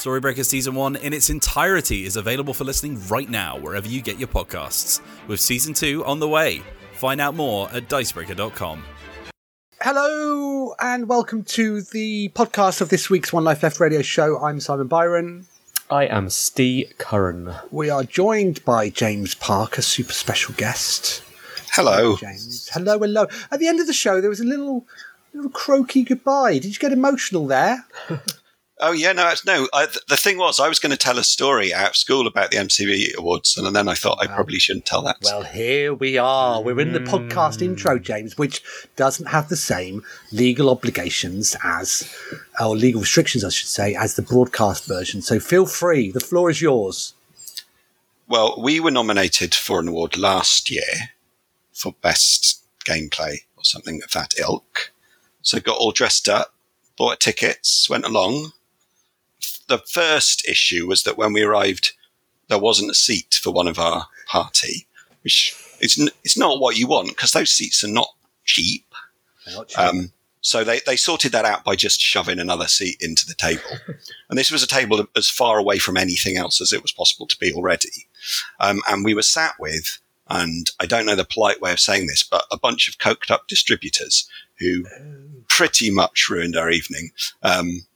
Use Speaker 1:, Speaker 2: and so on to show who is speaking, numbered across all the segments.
Speaker 1: Storybreaker Season 1 in its entirety is available for listening right now wherever you get your podcasts, with Season 2 on the way. Find out more at dicebreaker.com.
Speaker 2: Hello and welcome to the podcast of this week's One Life Left radio show. I'm Simon Byron.
Speaker 3: I am Steve Curran.
Speaker 2: We are joined by James Parker, super special guest.
Speaker 4: Hello.
Speaker 2: James. Hello, hello. At the end of the show, there was a little, little croaky goodbye. Did you get emotional there?
Speaker 4: Oh yeah, no, it's- no. I, th- the thing was, I was going to tell a story out of school about the MCV awards, and then I thought I probably shouldn't tell that.
Speaker 2: Well, here we are. We're in the podcast mm. intro, James, which doesn't have the same legal obligations as, or legal restrictions, I should say, as the broadcast version. So feel free. The floor is yours.
Speaker 4: Well, we were nominated for an award last year for best gameplay or something of that ilk. So got all dressed up, bought tickets, went along. The first issue was that when we arrived, there wasn't a seat for one of our party, which is n- it's not what you want because those seats are not cheap. Um, so they, they sorted that out by just shoving another seat into the table. and this was a table as far away from anything else as it was possible to be already. Um, and we were sat with, and I don't know the polite way of saying this, but a bunch of coked up distributors who pretty much ruined our evening. Um,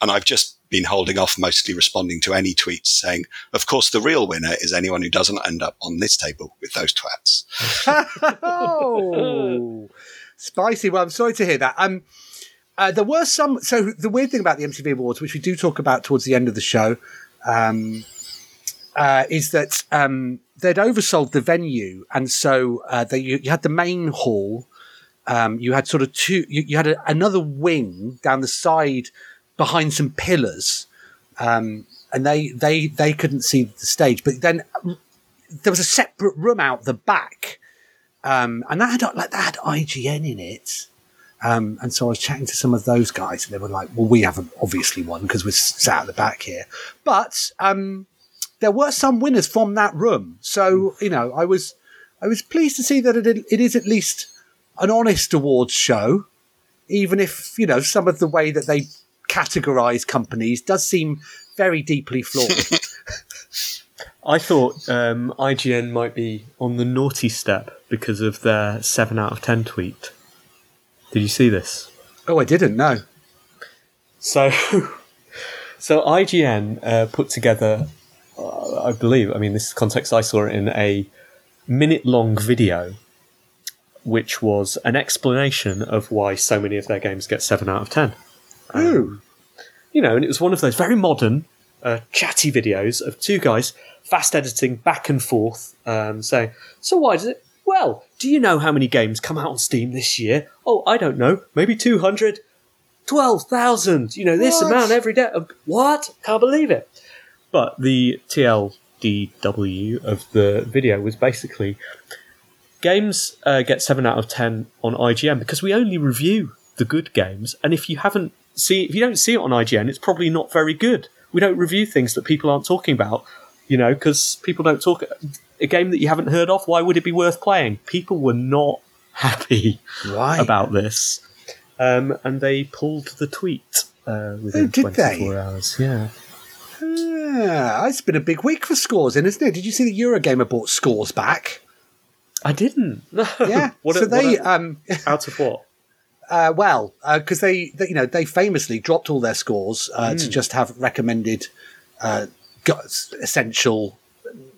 Speaker 4: and I've just been holding off mostly responding to any tweets saying, of course, the real winner is anyone who doesn't end up on this table with those twats.
Speaker 2: oh, spicy. Well, I'm sorry to hear that. Um, uh, there were some. So the weird thing about the MTV Awards, which we do talk about towards the end of the show, um, uh, is that um, they'd oversold the venue, and so uh, they, you, you had the main hall. Um, you had sort of two. You, you had a, another wing down the side behind some pillars, um, and they they they couldn't see the stage. But then um, there was a separate room out the back, um, and that had like that had IGN in it. Um, and so I was chatting to some of those guys, and they were like, "Well, we haven't obviously won because we're sat at the back here." But um, there were some winners from that room, so you know, I was I was pleased to see that it it is at least an honest awards show, even if you know some of the way that they categorize companies does seem very deeply flawed.
Speaker 3: I thought um, IGN might be on the naughty step because of their 7 out of 10 tweet. Did you see this?
Speaker 2: oh, I didn't know.
Speaker 3: So, so IGN uh, put together, uh, I believe, I mean, this is context I saw it in a minute long video, which was an explanation of why so many of their games get 7 out of 10.
Speaker 2: Ooh.
Speaker 3: you know, and it was one of those very modern, uh, chatty videos of two guys fast editing back and forth, um, saying, "So why does it? Well, do you know how many games come out on Steam this year? Oh, I don't know, maybe two hundred, twelve thousand. You know, this
Speaker 2: What?
Speaker 3: amount every day. What? Can't believe it." But the TLDW of the video was basically games uh, get 7 out of 10 on IGN because we only review the good games and if you haven't see if you don't see it on IGN it's probably not very good we don't review things that people aren't talking about you know because people don't talk a game that you haven't heard of why would it be worth playing people were not happy
Speaker 2: Right.
Speaker 3: about this um, and they pulled the tweet uh, within
Speaker 2: Oh, did they?
Speaker 3: 24 hours yeah
Speaker 2: Yeah, it's been a big week for scores, then, isn't it? Did you see the Eurogamer bought scores back?
Speaker 3: I didn't no
Speaker 2: Yeah.
Speaker 3: what
Speaker 2: so
Speaker 3: a-
Speaker 2: they,
Speaker 3: a-
Speaker 2: um,
Speaker 3: out of what
Speaker 2: uh, well, because they, they, you know, they famously dropped all their scores uh,
Speaker 3: Hmm.
Speaker 2: to just have recommended uh, essential,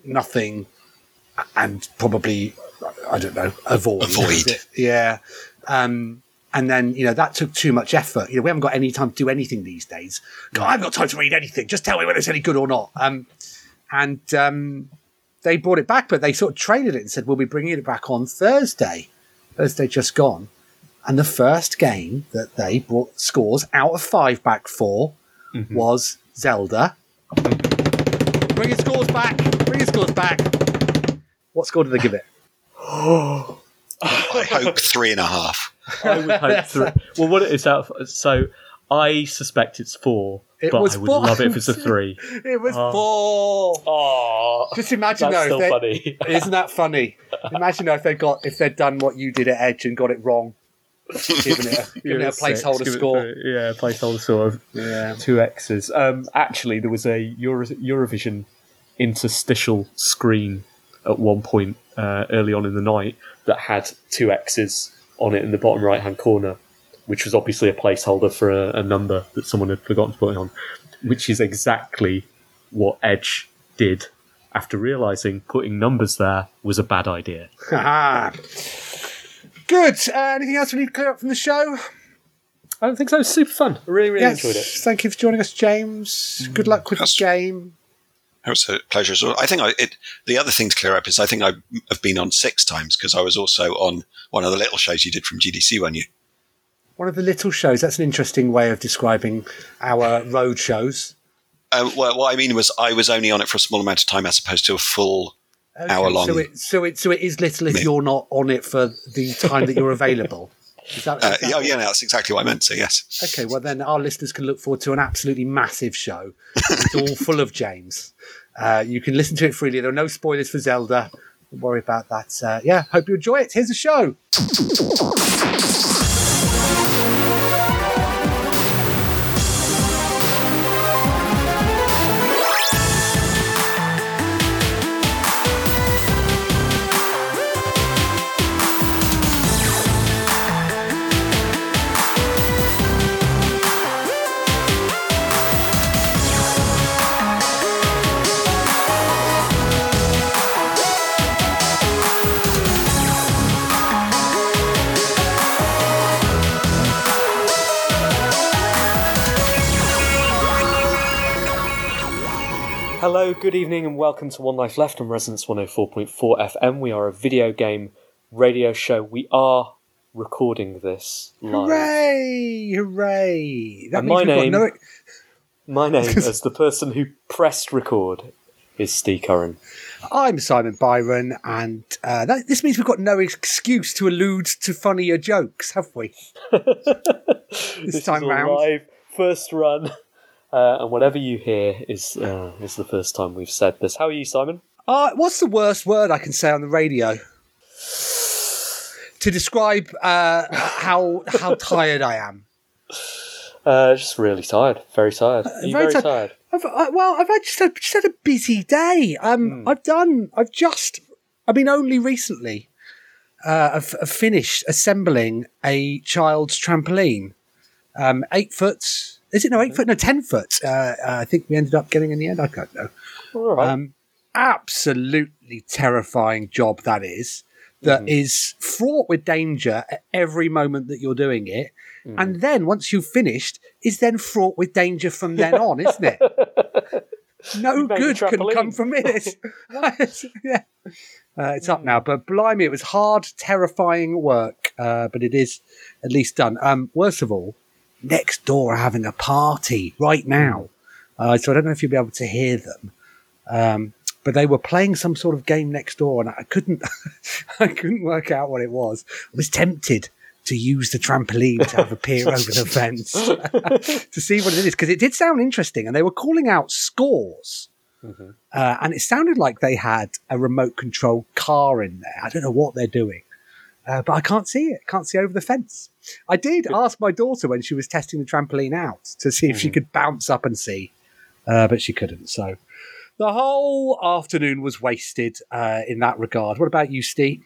Speaker 2: nothing, and probably I don't know, avoid.
Speaker 4: Avoid.
Speaker 2: Yeah. Um, and then you know that took too much effort. You know we haven't got any time to do anything these days. God, I haven't got time to read anything. Just tell me whether it's any good or not. Um, and um, they brought it back, but they sort of traded it and said we'll be bringing it back on Thursday. Thursday just gone, and the first game that they brought scores out of five back for mm-hmm. was Zelda. Bring your scores back. Bring your scores back. What score did they give it?
Speaker 4: I hope three and a half.
Speaker 3: I would hope three. Well, what it is out. of- So I suspect it's four,
Speaker 2: It
Speaker 3: but
Speaker 2: was
Speaker 3: I would
Speaker 2: four.
Speaker 3: love it if it's a three.
Speaker 2: It was
Speaker 3: Oh.
Speaker 2: four.
Speaker 3: Oh,
Speaker 2: Just imagine
Speaker 3: that's
Speaker 2: though,
Speaker 3: still funny.
Speaker 2: Isn't that funny? Imagine though if they got if they'd done what you did at Edge and got it wrong, giving it a, giving it a
Speaker 3: Six,
Speaker 2: placeholder
Speaker 3: it
Speaker 2: score.
Speaker 3: three. Yeah, placeholder score of
Speaker 2: Yeah.
Speaker 3: two X's. Um, actually, there was a Euro- Eurovision interstitial screen at one point uh, early on in the night that had two X's on it in the bottom right hand corner, which was obviously a placeholder for a, a number that someone had forgotten to put on, which is exactly what Edge did after realizing putting numbers there was a bad idea.
Speaker 2: Haha. Good. Uh, anything else we need to clear up from the show?
Speaker 3: I don't think so. Super fun. I really, really
Speaker 2: yes.
Speaker 3: enjoyed it.
Speaker 2: Thank you for joining us, James. Good luck with
Speaker 4: Yes.
Speaker 2: the game.
Speaker 4: It was a pleasure as well. I think I, it, the other thing to clear up is I think I have been on six times because I was also on one of the little shows you did from GDC, weren't you?
Speaker 2: One of the little shows. That's an interesting way of describing our road shows.
Speaker 4: Uh, well, what I mean was I was only on it for a small amount of time as opposed to a full.
Speaker 2: Okay,
Speaker 4: Hour long.
Speaker 2: So it, so it so it is little if you're not on it for the time that you're available. Is that,
Speaker 4: Uh,
Speaker 2: that
Speaker 4: yeah, yeah, no, that's exactly what I meant. So yes,
Speaker 2: Okay, well then our listeners can look forward to an absolutely massive show. It's all full of James. Uh, you can listen to it freely. There are no spoilers for Zelda. Don't worry about that. Uh, yeah, hope you enjoy it. Here's the show.
Speaker 3: Hello, good evening, and welcome to One Life Left on Resonance 104.4 FM. We are a video game radio show. We are recording this live.
Speaker 2: Hooray! Hooray! That
Speaker 3: And
Speaker 2: means
Speaker 3: my
Speaker 2: we've got
Speaker 3: name-
Speaker 2: no-
Speaker 3: My name, as the person who pressed record, is Steve Curran.
Speaker 2: I'm Simon Byron, and uh, that, this means we've got no excuse to allude to funnier jokes, have we? this, time
Speaker 3: is a
Speaker 2: round.
Speaker 3: live first run, uh, and whatever you hear is uh, is the first time we've said this. How are you, Simon?
Speaker 2: Uh, what's the worst word I can say on the radio to describe uh, how how tired I am?
Speaker 3: Uh, just really tired. Very tired. Are you
Speaker 2: very
Speaker 3: very,
Speaker 2: ti-
Speaker 3: tired?
Speaker 2: I've, I, well, I've had just, had, just had a busy day. Um, I've done. I've just. I mean, only recently, uh, I've, I've finished assembling a child's trampoline. Um, eight foot. Is it no eight foot? No, ten foot. Uh, uh, I think we ended up getting in the end. I don't know.
Speaker 3: Right.
Speaker 2: Um, absolutely terrifying job that is. That is fraught with danger at every moment that you're doing it, and then once you've finished, is then fraught with danger from then on, isn't it? No good can come from it. yeah. Uh, it's up now, but blimey, it was hard, terrifying work, uh, but it is at least done. Um, worst of all, next door are having a party right now, uh, so I don't know if you'll be able to hear them. Um, but they were playing some sort of game next door, and I couldn't, I couldn't work out what it was. I was tempted to use the trampoline to have a peer over the fence to see what it is because it did sound interesting, and they were calling out scores. Uh, and it sounded like they had a remote control car in there. I don't know what they're doing, uh, but I can't see it. Can't see over the fence. I did ask my daughter when she was testing the trampoline out to see if she could bounce up and see, uh, but she couldn't. So the whole afternoon was wasted uh, in that regard. What about you, Steve?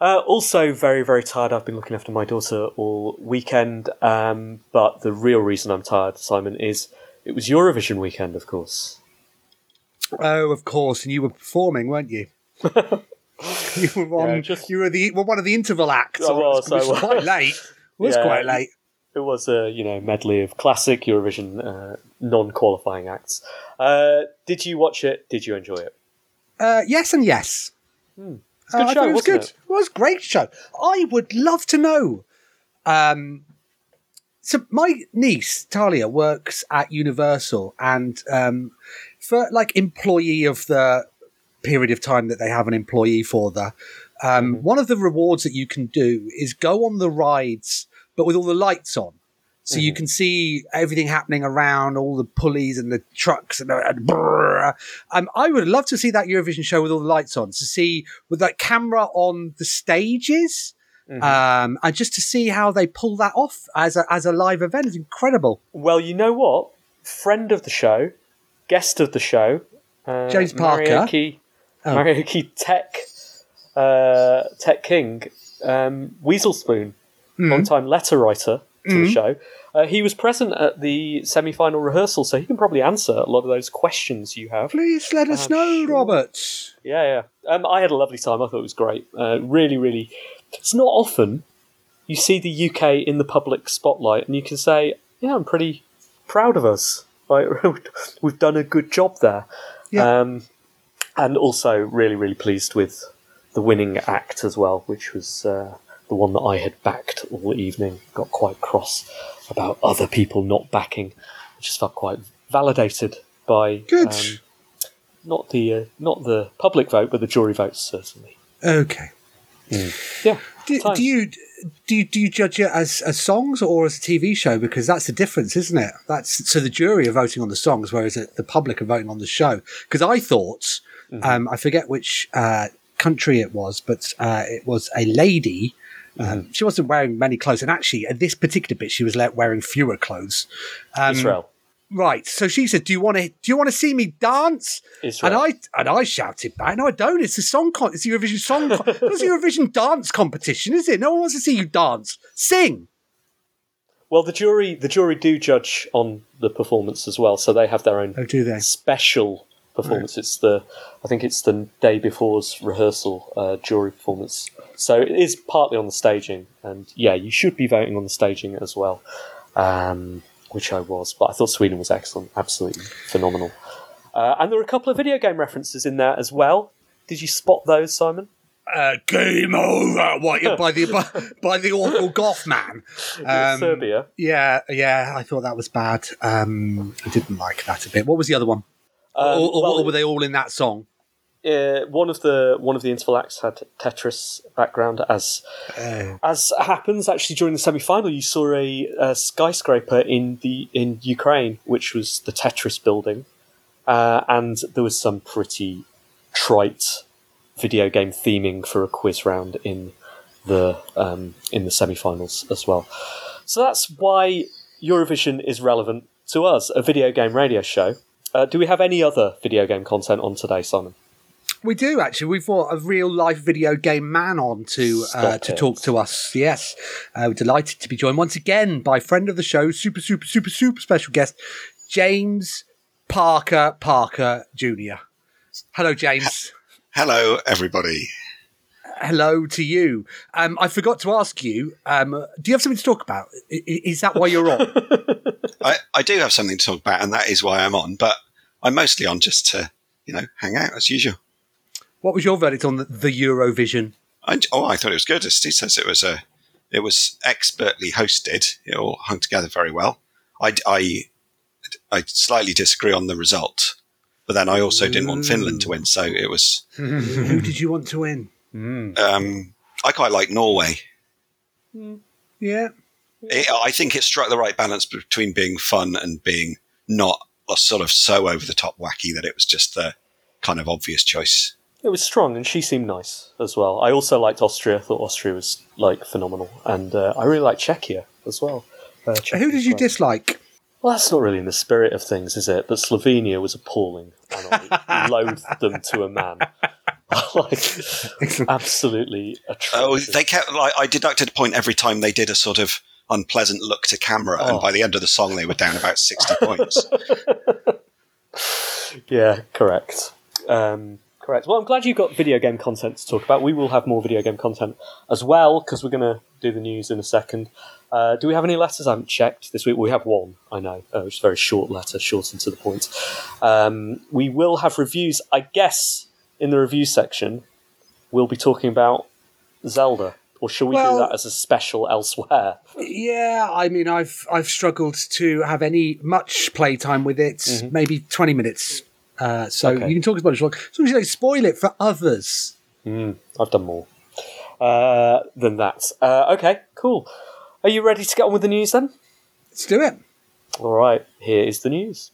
Speaker 3: Uh, also, very, very tired. I've been looking after my daughter all weekend. Um, but the real reason I'm tired, Simon, is it was Eurovision weekend, of course.
Speaker 2: Oh, of course, and you were performing, weren't you? you were on.
Speaker 3: Yeah, just-
Speaker 2: You were the well, one of the interval acts.
Speaker 3: I was,
Speaker 2: which
Speaker 3: I was.
Speaker 2: quite late. It was
Speaker 3: Yeah.
Speaker 2: quite late.
Speaker 3: It was a you know medley of classic Eurovision uh, non-qualifying acts. Uh, did you watch it? Did you enjoy it?
Speaker 2: Uh, yes and yes.
Speaker 3: It's a good
Speaker 2: Uh,
Speaker 3: show,
Speaker 2: it was good.
Speaker 3: it?
Speaker 2: It was a great show. I would love to know. Um, so my niece Talia works at Universal, and um, for like employee of the period of time that they have an employee for the, um,
Speaker 3: Mm-hmm.
Speaker 2: one of the rewards that you can do is go on the rides, but with all the lights on. So
Speaker 3: Mm-hmm.
Speaker 2: you can see everything happening around, all the pulleys and the trucks and, and. Um, I would love to see that Eurovision show with all the lights on, to see with that camera on the stages,
Speaker 3: Mm-hmm.
Speaker 2: um, and just to see how they pull that off as a, as a live event is incredible.
Speaker 3: Well, you know what? Friend of the show, guest of the show, uh,
Speaker 2: James Parker.
Speaker 3: Maraoke,
Speaker 2: Oh.
Speaker 3: Tech, uh, Tech King, um, Weasel Spoon,
Speaker 2: Hmm.
Speaker 3: long-time letter writer to the show. Uh, he was present at the semi-final rehearsal, so he can probably answer a lot of those questions you have.
Speaker 2: Please let us
Speaker 3: I'm
Speaker 2: know,
Speaker 3: sure.
Speaker 2: Robert.
Speaker 3: Yeah, yeah. Um, I had a lovely time. I thought it was great. Uh, really, really. It's not often you see the UK in the public spotlight and you can say, "Yeah, I'm pretty proud of us. Like we've done a good job there."
Speaker 2: Yeah.
Speaker 3: Um, and also really, really pleased with the winning act as well, which was uh, the one that I had backed all evening. Got quite cross about other people not backing. I just felt quite validated by
Speaker 2: Good.
Speaker 3: um, not the uh, not the public vote, but the jury votes certainly.
Speaker 2: Okay.
Speaker 3: Yeah,
Speaker 2: Do, do you do you, do you judge it as, as songs or as a TV show? Because that's the difference, isn't it? That's so the jury are voting on the songs, whereas the the public are voting on the show. Because I thought, um, I forget which uh, country it was, but uh, it was a lady. Um, She wasn't wearing many clothes, and actually, at this particular bit, she was wearing fewer clothes. Um,
Speaker 3: Israel.
Speaker 2: Right. So she said, "Do you want to? Do you want to see me dance?"
Speaker 3: Israel.
Speaker 2: And I and I shouted back, "No, I don't. It's a song. Con- it's a Eurovision song. Con- it's a Eurovision dance competition, is it? No one wants to see you dance. Sing."
Speaker 3: Well, the jury the jury do judge on the performance as well, so they have their own
Speaker 2: Oh, do they?
Speaker 3: special performance. It's the I think it's the day before's rehearsal uh, jury performance. So it is partly on the staging, and yeah, you should be voting on the staging as well, um, which I was. But I thought Sweden was excellent, absolutely phenomenal. Uh, and there were a couple of video game references in there as well. Did you spot those, Simon?
Speaker 2: Uh, game over. What by the by, by the awful goth man? Um,
Speaker 3: Serbia.
Speaker 2: Yeah, yeah. I thought that was bad. Um, I didn't like that a bit. What was the other one?
Speaker 3: Um,
Speaker 2: or, or,
Speaker 3: well,
Speaker 2: or were they all in that song?
Speaker 3: uh, one of the one of the interval acts had Tetris background, as
Speaker 2: Uh,
Speaker 3: as happens actually during the semi final. You saw a, a skyscraper in the in Ukraine, which was the Tetris building, uh, and there was some pretty trite video game theming for a quiz round in the um, in the semi finals as well. So that's why Eurovision is relevant to us, a video game radio show. Uh, do we have any other video game content on today, Simon?
Speaker 2: We do actually. We've brought a real life video game man on to uh, to
Speaker 3: it.
Speaker 2: talk to us. Yes, uh, we're delighted to be joined once again by friend of the show, super super super super special guest, James Parker Parker Jr. Hello, James.
Speaker 4: Hello, everybody.
Speaker 2: Hello to you. Um, I forgot to ask you. Um, do you have something to talk about? I- Is that why you're on?
Speaker 4: I, I do have something to talk about, and that is why I'm on. But I'm mostly on just to, you know, hang out as usual.
Speaker 2: what was your verdict on the, the Eurovision?
Speaker 4: I, oh, I thought it was good. As Steve says, it was a, it was expertly hosted. It all hung together very well. I, I, I slightly disagree on the result, but then I also didn't want Finland to win, so it was.
Speaker 2: Who did you want to win?
Speaker 4: Um, I quite like Norway.
Speaker 2: Yeah.
Speaker 4: It, I think it struck the right balance between being fun and being not a sort of so over the top wacky that it was just the kind of obvious choice.
Speaker 3: It was strong, and she seemed nice as well. I also liked Austria. I thought Austria was like phenomenal, and uh, I really liked Czechia as well. Uh,
Speaker 2: Who did you
Speaker 3: great.
Speaker 2: dislike?
Speaker 3: Well, that's not really in the spirit of things, is it? But Slovenia was appalling, and I loathed them to a man. like absolutely atrocious.
Speaker 4: Oh, they kept like I deducted a point every time they did a sort of unpleasant look to camera, and
Speaker 3: Oh.
Speaker 4: by the end of the song, they were down about sixty points.
Speaker 3: Yeah, correct. Um, correct. Well, I'm glad you got video game content to talk about. We will have more video game content as well because we're going to do the news in a second. Uh, do we have any letters? I haven't checked this week. We have one, I know. Oh, it's a very short letter, short and to the point. Um, we will have reviews, I guess, in the review section. We'll be talking about Zelda. Or shall we
Speaker 2: Well-
Speaker 3: do that as a special elsewhere?
Speaker 2: Yeah, I mean, I've I've struggled to have any much playtime with it. Maybe twenty minutes. Uh, so
Speaker 3: Okay.
Speaker 2: you can talk as much as you want. As long as you don't spoil it for others.
Speaker 3: I've done more uh, than that. Uh, okay, cool. Are you ready to get on with the news then?
Speaker 2: Let's do it.
Speaker 3: All right, here is the news.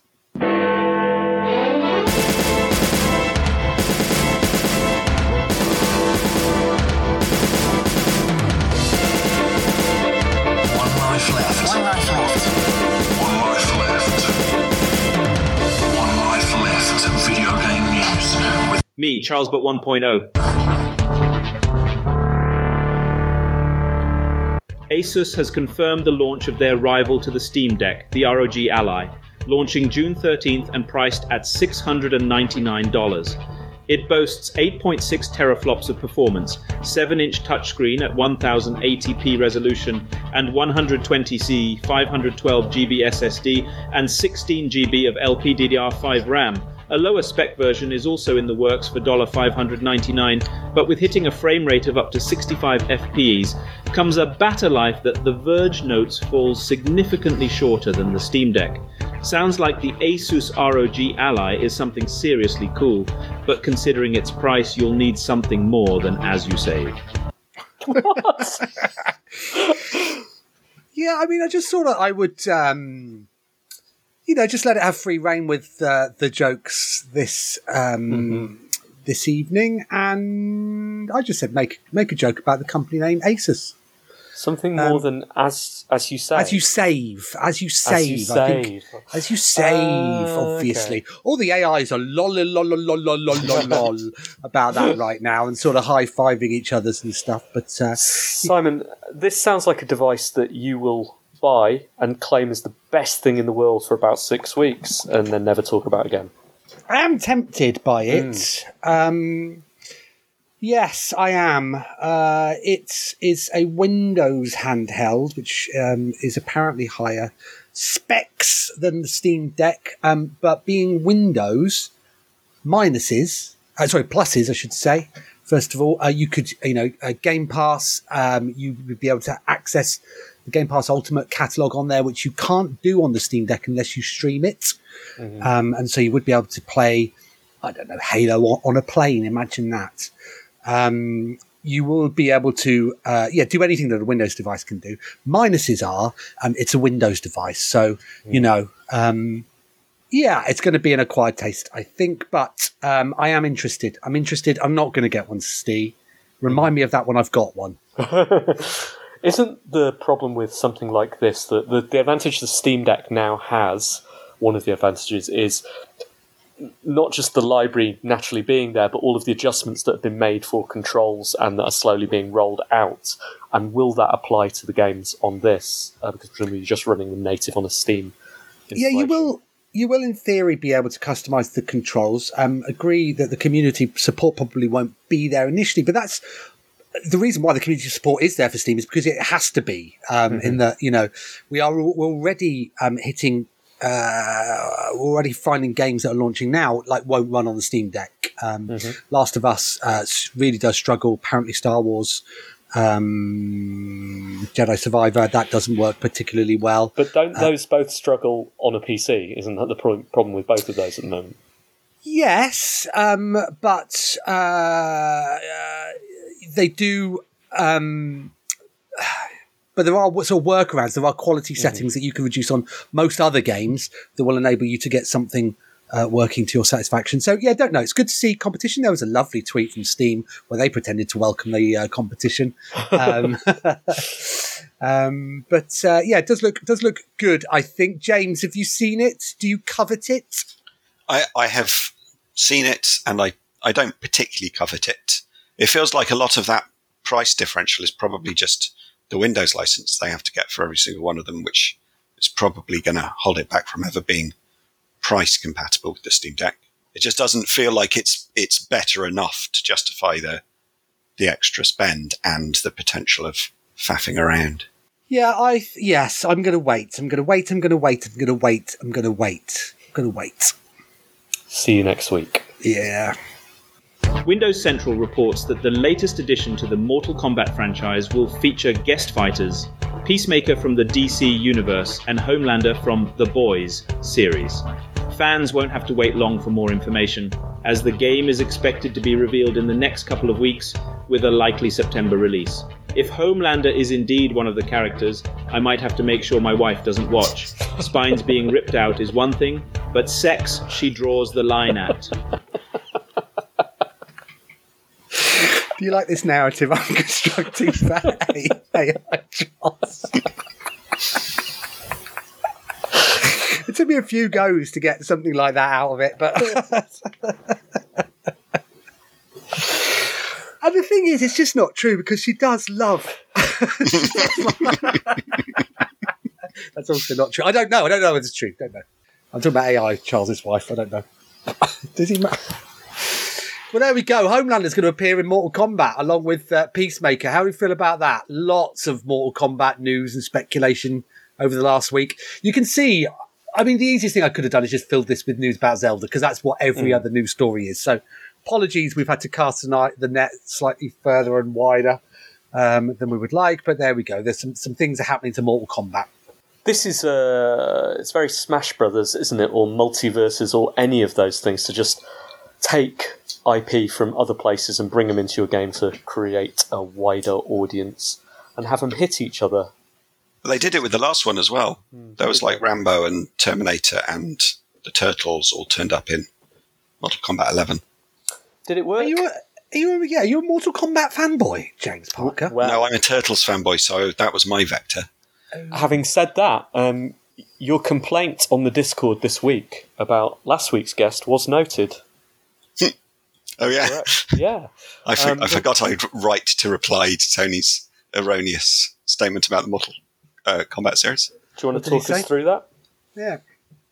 Speaker 5: Me, Charles But oh. 1.0. Asus has confirmed the launch of their rival to the Steam Deck, the ROG Ally, launching June 13th and priced at $699. It boasts 8.6 teraflops of performance, 7-inch touchscreen at 1080p resolution, and 120C 512GB SSD and 16GB of LPDDR5 RAM. A lower spec version is also in the works for $599, but with hitting a frame rate of up to 65 FPs comes a batter life that The Verge notes falls significantly shorter than the Steam Deck. Sounds like the Asus ROG Ally is something seriously cool, but considering its price, you'll need something more than as you say.
Speaker 2: Yeah, I mean, I just thought that I would, um, you know, just let it have free reign with uh, the jokes this um, mm-hmm. this evening. And I just said make make a joke about the company name Asus.
Speaker 3: Something more um, than as as you save.
Speaker 2: As you save. As you save. As you
Speaker 3: save.
Speaker 2: Think, as you save
Speaker 3: uh,
Speaker 2: obviously. Okay. All the AIs are lol lol lol lol lol lol lol about that right now and sort of high fiving each other's and stuff. But uh,
Speaker 3: Simon, this sounds like a device that you will buy and claim is the best thing in the world for about six weeks and then never talk about again.
Speaker 2: I am tempted by it. Um, yes, I am. Uh, it is a Windows handheld, which um, is apparently higher specs than the Steam Deck, um, but being Windows, minuses, uh, sorry, pluses, I should say. First of all, uh, you could, you know, uh, Game Pass, um, you would be able to access the Game Pass Ultimate catalog on there, which you can't do on the Steam Deck unless you stream it. Um, and so you would be able to play, I don't know, Halo on, on a plane. Imagine that. Um, you will be able to, uh, yeah, do anything that a Windows device can do. Minuses are, um, it's a Windows device, so you know, um, yeah, it's going to be an acquired taste, I think. But um, I am interested. I'm interested. I'm not going to get one, Steve. Remind me of that when I've got one.
Speaker 3: Isn't the problem with something like this that the, the advantage the Steam Deck now has, one of the advantages is not just the library naturally being there, but all of the adjustments that have been made for controls and that are slowly being rolled out. And will that apply to the games on this? Uh, because presumably you're just running them native on a Steam.
Speaker 2: Yeah, you will. You will, in theory, be able to customize the controls. Um, agree that the community support probably won't be there initially, but that's the reason why the community support is there for Steam is because it has to be. Um, In that, you know, we are we're already um, hitting. Uh, we're already finding games that are launching now like won't run on the Steam Deck. Um, Last of Us uh, really does struggle. Apparently, Star Wars, um, Jedi Survivor that doesn't work particularly well.
Speaker 3: But don't those both struggle on a PC? Isn't that the pro- problem with both of those at the moment?
Speaker 2: Yes, um, but uh, uh, they do. Um, but there are sort of workarounds. There are quality settings that you can reduce on most other games that will enable you to get something uh, working to your satisfaction. So yeah, don't know. It's good to see competition. There was a lovely tweet from Steam where they pretended to welcome the uh, competition. Um, um, but uh, yeah, it does look does look good. I think. James, have you seen it? Do you covet it?
Speaker 4: I, I have seen it and I, I don't particularly covet it. It feels like a lot of that price differential is probably mm. just the Windows license they have to get for every single one of them, which is probably going to hold it back from ever being price compatible with the Steam Deck. It just doesn't feel like it's it's better enough to justify the the extra spend and the potential of faffing around.
Speaker 2: Yeah, I yes, I'm going to wait. I'm going to wait. I'm going to wait. I'm going to wait. I'm going to wait. I'm going to wait.
Speaker 3: See you next week.
Speaker 2: Yeah.
Speaker 5: Windows Central reports that the latest addition to the Mortal Kombat franchise will feature guest fighters, Peacemaker from the DC Universe and Homelander from The Boys series. Fans won't have to wait long for more information, as the game is expected to be revealed in the next couple of weeks with a likely September release. If Homelander is indeed one of the characters, I might have to make sure my wife doesn't watch. Spines being ripped out is one thing, but sex she draws the line at.
Speaker 2: Do you like this narrative I'm constructing for AI Charles? it took me a few goes to get something like that out of it, but. and the thing is, it's just not true because she does love. That's also not true. I don't know. I don't know if it's true. Don't know. I'm talking about AI, Charles's wife. I don't know. Does he matter? Well, there we go. Homelander's going to appear in Mortal Kombat along with uh, Peacemaker. How do you feel about that? Lots of Mortal Kombat news and speculation over the last week. You can see, I mean, the easiest thing I could have done is just filled this with news about Zelda because that's what every other news story is. So, apologies, we've had to cast the, the net slightly further and wider um, than we would like, but there we go. There's some, some things are happening to Mortal Kombat.
Speaker 3: This is uh, it's very Smash Brothers, isn't it, or multiverses, or any of those things to just take IP from other places and bring them into your game to create a wider audience and have them hit each other.
Speaker 4: They did it with the last one as well. There was like Rambo and Terminator and the Turtles all turned up in Mortal Kombat 11.
Speaker 3: Did it
Speaker 2: Are
Speaker 3: work?
Speaker 2: you a, are you a, yeah, you're a Mortal Kombat fanboy, James Parker?
Speaker 3: Well,
Speaker 4: No, I'm a Turtles fanboy, so that was my vector.
Speaker 3: having said that, um, your complaint on the Discord this week about last week's guest was noted.
Speaker 4: Oh yeah,
Speaker 3: Yeah.
Speaker 4: I, for-
Speaker 3: Um,
Speaker 4: I forgot I'd write to reply to Tony's erroneous statement about the Mortal uh, Kombat series.
Speaker 3: Do you want to talk us
Speaker 2: say?
Speaker 3: through that?
Speaker 2: Yeah.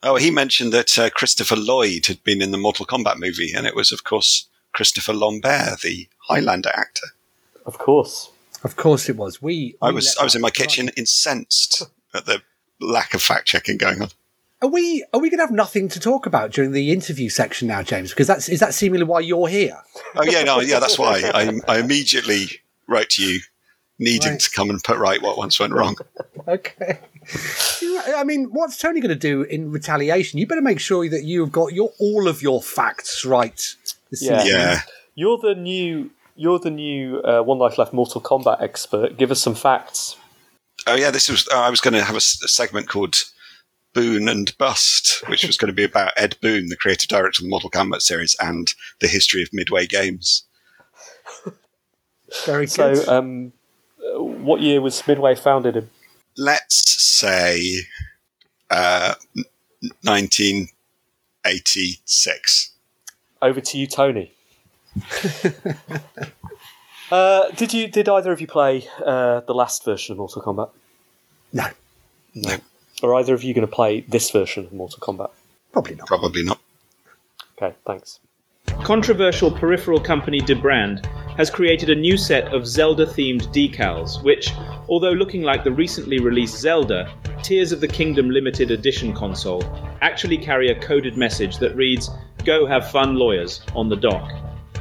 Speaker 4: Oh, he mentioned that uh, Christopher Lloyd had been in the Mortal Kombat movie, and it was, of course, Christopher Lambert, the Highlander actor.
Speaker 3: Of course.
Speaker 2: Of course it was. We.
Speaker 4: I
Speaker 2: we
Speaker 4: was I was in my
Speaker 2: run.
Speaker 4: kitchen, incensed at the lack of fact checking going on.
Speaker 2: Are we are we going to have nothing to talk about during the interview section now, James? Because that's is that seemingly why you're here?
Speaker 4: Oh yeah, no, yeah, that's why I, I immediately wrote to you, needing
Speaker 2: Right.
Speaker 4: to come and put right what once went wrong.
Speaker 2: Okay. I mean, what's Tony going to do in retaliation? You better make sure that you've got your all of your facts right. This
Speaker 3: Yeah.
Speaker 4: Yeah,
Speaker 3: You're the new you're the new uh, One Life Left Mortal Kombat expert. Give us some facts.
Speaker 4: Oh yeah, this was. I was going to have a segment called Boon and Bust, which was going to be about Ed Boon, the creative director of the Mortal Kombat series, and the history of Midway Games.
Speaker 2: Very good.
Speaker 3: So, um, what year was Midway founded in?
Speaker 4: Let's say uh, nineteen eighty-six.
Speaker 3: Over to you, Tony. uh, did you? Did either of you play uh, the last version of Mortal Kombat?
Speaker 2: no,
Speaker 4: No,
Speaker 3: Are either of you going to play this version of Mortal Kombat?
Speaker 2: probably not.
Speaker 4: probably not.
Speaker 3: Okay, thanks.
Speaker 5: Controversial peripheral company dbrand has created a new set of Zelda themed decals, which, although looking like the recently released Zelda Tears of the Kingdom limited edition console, actually carry a coded message that reads, Go have fun, lawyers, on the dock.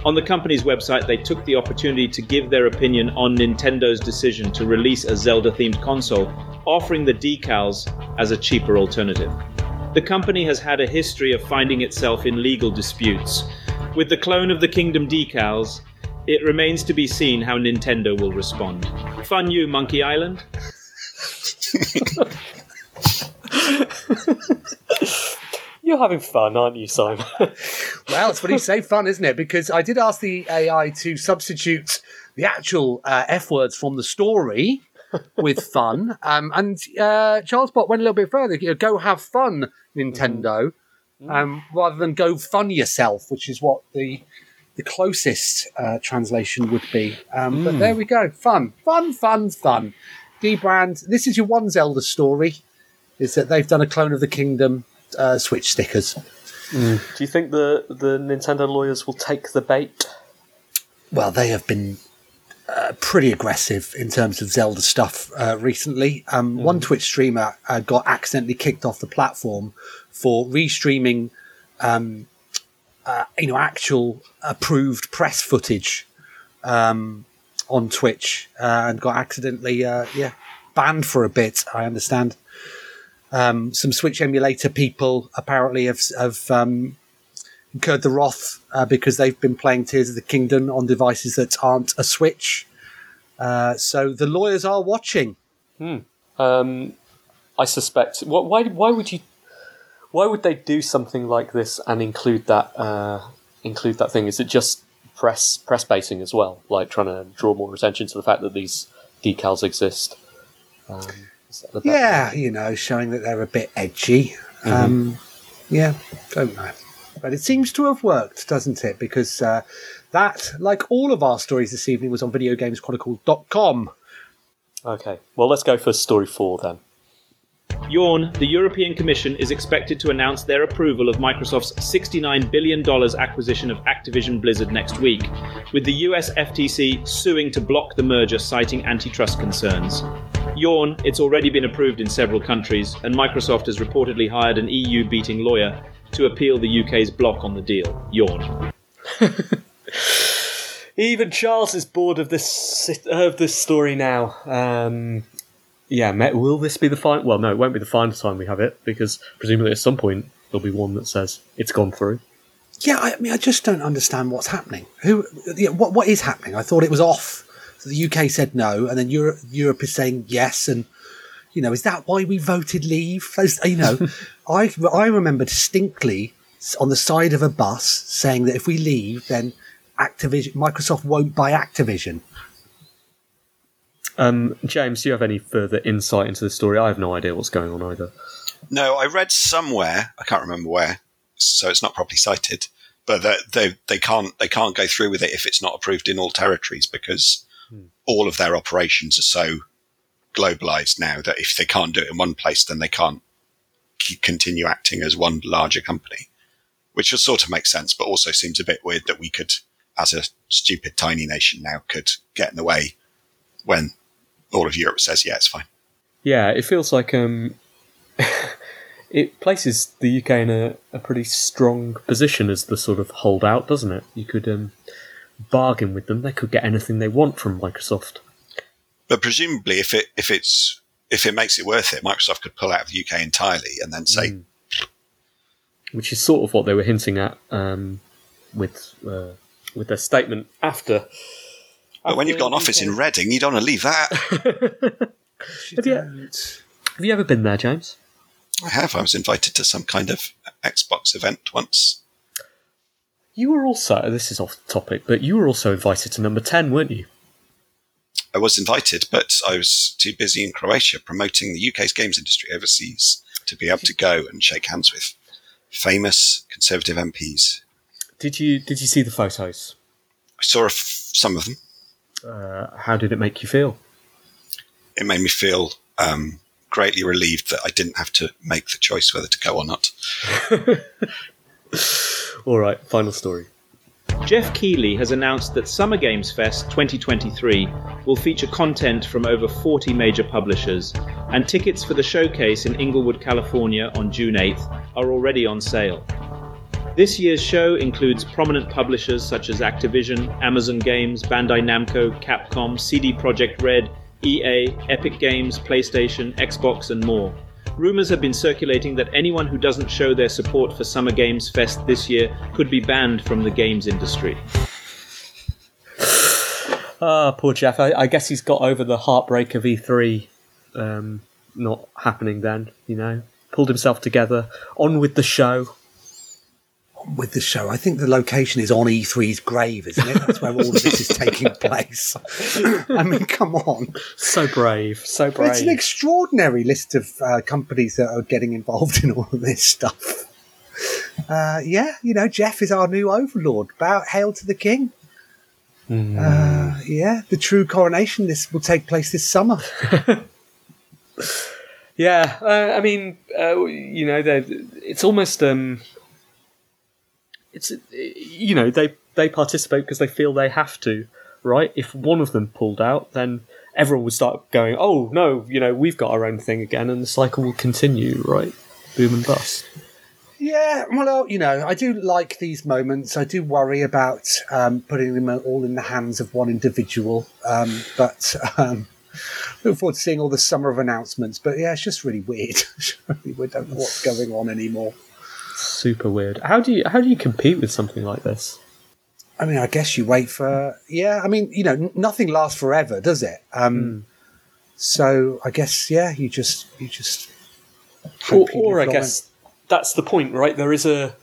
Speaker 5: On the company's website, they took the opportunity to give their opinion on Nintendo's decision to release a Zelda themed console, offering the decals as a cheaper alternative. The company has had a history of finding itself in legal disputes. With the clone of the Kingdom decals, it remains to be seen how Nintendo will respond. Fun you, Monkey Island.
Speaker 3: You're having fun, aren't you, Simon?
Speaker 2: Well, it's what you say, fun, isn't it? Because I did ask the AI to substitute the actual uh, F words from the story with fun, um, and uh, Charles Bot went a little bit further. You know, go have fun, Nintendo, um, rather than go fun yourself, which is what the the closest uh, translation would be. Um, But there we go, fun, fun, fun, fun. dbrand. This is your one Zelda story. Is that they've done a clone of the Kingdom uh, Switch stickers.
Speaker 3: Do you think the the Nintendo lawyers will take the bait?
Speaker 2: Well, they have been uh, pretty aggressive in terms of Zelda stuff uh, recently. Um, One Twitch streamer uh, got accidentally kicked off the platform for restreaming, um, uh, you know, actual approved press footage um, on Twitch, uh, and got accidentally, uh, yeah, banned for a bit. I understand. Um, some Switch emulator people apparently have, have um, incurred the wrath uh, because they've been playing Tears of the Kingdom on devices that aren't a Switch. Uh, so the lawyers are watching.
Speaker 3: Um, I suspect. Wh- Why? Why would you? Why would they do something like this and include that? Uh, include that thing? Is it just press press baiting as well? Like trying to draw more attention to the fact that these decals exist. Um, is that the best-
Speaker 2: Yeah, you know, showing that they're a bit edgy. Um, yeah, don't know. But it seems to have worked, doesn't it? Because uh, that, like all of our stories this evening, was on videogameschronicle.com.
Speaker 3: Okay. Well, let's go for story four then.
Speaker 5: Yawn, the European Commission is expected to announce their approval of Microsoft's $69 billion acquisition of Activision Blizzard next week, with the US FTC suing to block the merger, citing antitrust concerns. Yawn, it's already been approved in several countries, and Microsoft has reportedly hired an EU beating lawyer to appeal the UK's block on the deal. Yawn.
Speaker 3: Even Charles is bored of this of this story now. Um, yeah, will this be the final? Well, no, it won't be the final time we have it because presumably at some point there'll be one that says it's gone through.
Speaker 2: Yeah, I mean, I just don't understand what's happening. Who, yeah, what, what is happening? I thought it was off. So the UK said no, and then Europe, Europe is saying yes, and you know, is that why we voted leave? You know, I I remember distinctly on the side of a bus saying that if we leave, then Activision, Microsoft won't buy Activision.
Speaker 3: Um, James, do you have any further insight into the story? I have no idea what's going on either.
Speaker 4: No, I read somewhere, I can't remember where, so it's not properly cited, but that they they can't they can't go through with it if it's not approved in all territories because all of their operations are so globalized now that if they can't do it in one place, then they can't continue acting as one larger company, which will sort of make sense, but also seems a bit weird that we could, as a stupid tiny nation now, could get in the way when all of Europe says yeah, it's fine.
Speaker 3: Yeah, it feels like um, it places the UK in a, a pretty strong position as the sort of holdout, doesn't it? You could um, bargain with them; they could get anything they want from Microsoft.
Speaker 4: But presumably, if it if it's if it makes it worth it, Microsoft could pull out of the UK entirely and then say,
Speaker 3: which is sort of what they were hinting at um, with uh, with their statement after.
Speaker 4: "But when you've got an office in Reading, you don't want to leave that."
Speaker 3: Have you, have you ever been there, James?
Speaker 4: I have. I was invited to some kind of Xbox event once.
Speaker 3: You were also this is off topic, but you were also invited to number ten, weren't you?
Speaker 4: I was invited, but I was too busy in Croatia promoting the UK's games industry overseas to be able to go and shake hands with famous Conservative MPs.
Speaker 3: Did you did you see the photos?
Speaker 4: I saw a f- some of them.
Speaker 3: Uh, how did it make you feel?
Speaker 4: It made me feel um, greatly relieved that I didn't have to make the choice whether to go or not.
Speaker 3: All right, final story.
Speaker 5: Geoff Keighley has announced that Summer Games Fest 2023 will feature content from over 40 major publishers, and tickets for the showcase in Inglewood, California on June 8th are already on sale. This year's show includes prominent publishers such as Activision, Amazon Games, Bandai Namco, Capcom, CD Projekt Red, EA, Epic Games, PlayStation, Xbox, and more. Rumours have been circulating that anyone who doesn't show their support for Summer Games Fest this year could be banned from the games industry.
Speaker 3: Ah, poor Geoff. I, I guess he's got over the heartbreak of E3 um, not happening. Then you know, pulled himself together, on with the show.
Speaker 2: With the show, I think the location is on E3's grave, isn't it? That's where all of this is taking place. I mean, come on.
Speaker 3: So brave, so brave.
Speaker 2: It's an extraordinary list of uh, companies that are getting involved in all of this stuff. Uh, yeah, you know, Geoff is our new overlord. Bow, hail to the king. Uh, yeah, the true coronation. This will take place this summer.
Speaker 3: Yeah, uh, I mean, uh, you know, it's almost um, it's you know they they participate because they feel they have to, right? If one of them pulled out, then everyone would start going, "Oh no, you know we've got our own thing again," and the cycle will continue, right? Boom and bust.
Speaker 2: Yeah, well, you know, I do like these moments. I do worry about um, putting them all in the hands of one individual. Um, but um, look forward to seeing all the summer of announcements. But yeah, it's just really weird. We don't know what's going on anymore.
Speaker 3: Super weird. How do you how do you compete with something like this?
Speaker 2: I mean, I guess you wait for. Yeah, I mean, you know, nothing lasts forever, does it? Um, So I guess yeah, you just you just.
Speaker 3: or, or I guess that's the point, right? There is a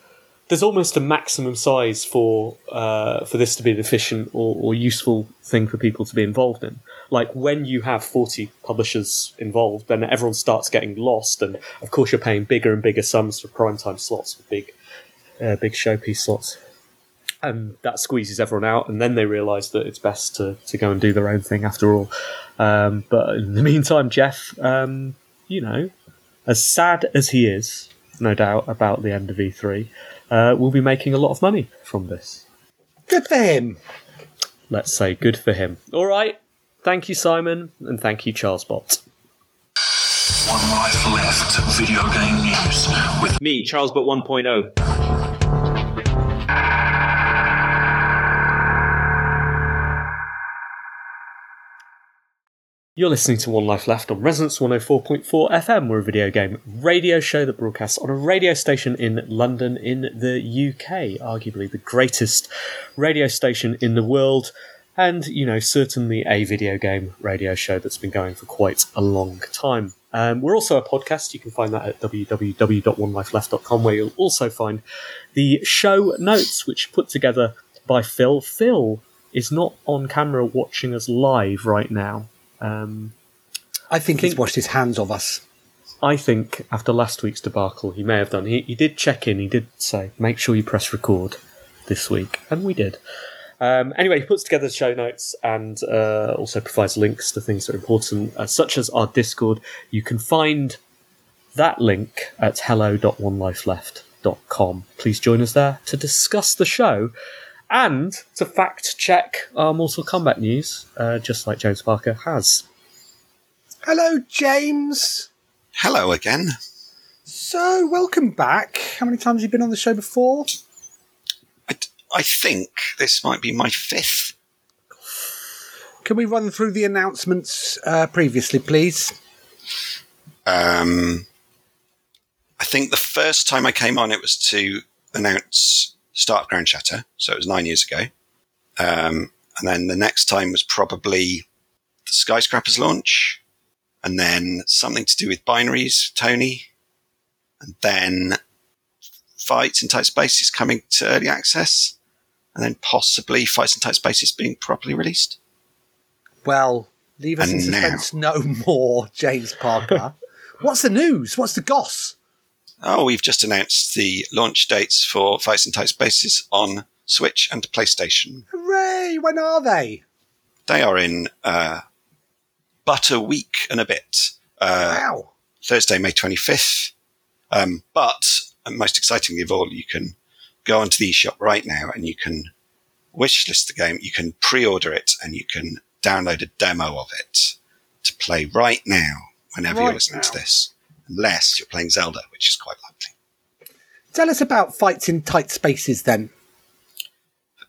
Speaker 3: there's almost a maximum size for uh, for this to be an efficient or, or useful thing for people to be involved in. Like when you have 40 publishers involved, then everyone starts getting lost, and of course you're paying bigger and bigger sums for prime time slots, for big uh, big showpiece slots, and that squeezes everyone out. And then they realise that it's best to, to go and do their own thing after all. Um, but in the meantime, Geoff, um, you know, as sad as he is, no doubt, about the end of E3, uh, will be making a lot of money from this.
Speaker 2: Good for him.
Speaker 3: Let's say good for him. All right. Thank you, Simon, and thank you, Charles Bott.
Speaker 6: One life left. Video game news with
Speaker 5: Me, Charles But oh. 1.0.
Speaker 3: You're listening to One Life Left on Resonance 104.4 FM. We're a video game radio show that broadcasts on a radio station in London, in the UK, arguably the greatest radio station in the world, and, you know, certainly a video game radio show that's been going for quite a long time. Um, we're also a podcast. You can find that at www.onelifeleft.com, where you'll also find the show notes, which put together by Phil. Phil is not on camera watching us live right now. Um,
Speaker 2: I think he's washed his hands of us.
Speaker 3: I think after last week's debacle, he may have done. He, he did check in. He did say, "Make sure you press record this week," and we did. Um, anyway, he puts together the show notes and uh, also provides links to things that are important, uh, such as our Discord. You can find that link at hello.onelifeleft.com. Please join us there to discuss the show and to fact check our Mortal Kombat news, uh, just like James Parker has.
Speaker 2: Hello, James.
Speaker 4: Hello again.
Speaker 2: So, welcome back. How many times have you been on the show before?
Speaker 4: I, think this might be my fifth.
Speaker 2: Can we run through the announcements uh, previously, please?
Speaker 4: Um, I think the first time I came on, it was to announce start of Ground Shatter, so it was nine years ago. Um, and then the next time was probably the SkyScrappers launch, and then something to do with binaries, Tony, and then Fights in Tight Spaces coming to early access, and then possibly Fights in Tight Spaces being properly released.
Speaker 2: Well, leave us in
Speaker 4: And now-
Speaker 2: suspense no more, James Parker. What's the news? What's the goss?
Speaker 4: Oh, we've just announced the launch dates for Fights in Tight Spaces on Switch and PlayStation.
Speaker 2: Hooray! When are they?
Speaker 4: They are in uh, but a week and a bit. Uh,
Speaker 2: wow.
Speaker 4: Thursday, May 25th. Um, but uh, most excitingly of all, you can go onto the eShop right now and you can wish list the game, you can pre-order it, and you can download a demo of it to play right now whenever you're
Speaker 2: Right
Speaker 4: listening to this, unless you're playing Zelda, which is quite likely.
Speaker 2: Tell us about fights in tight spaces then.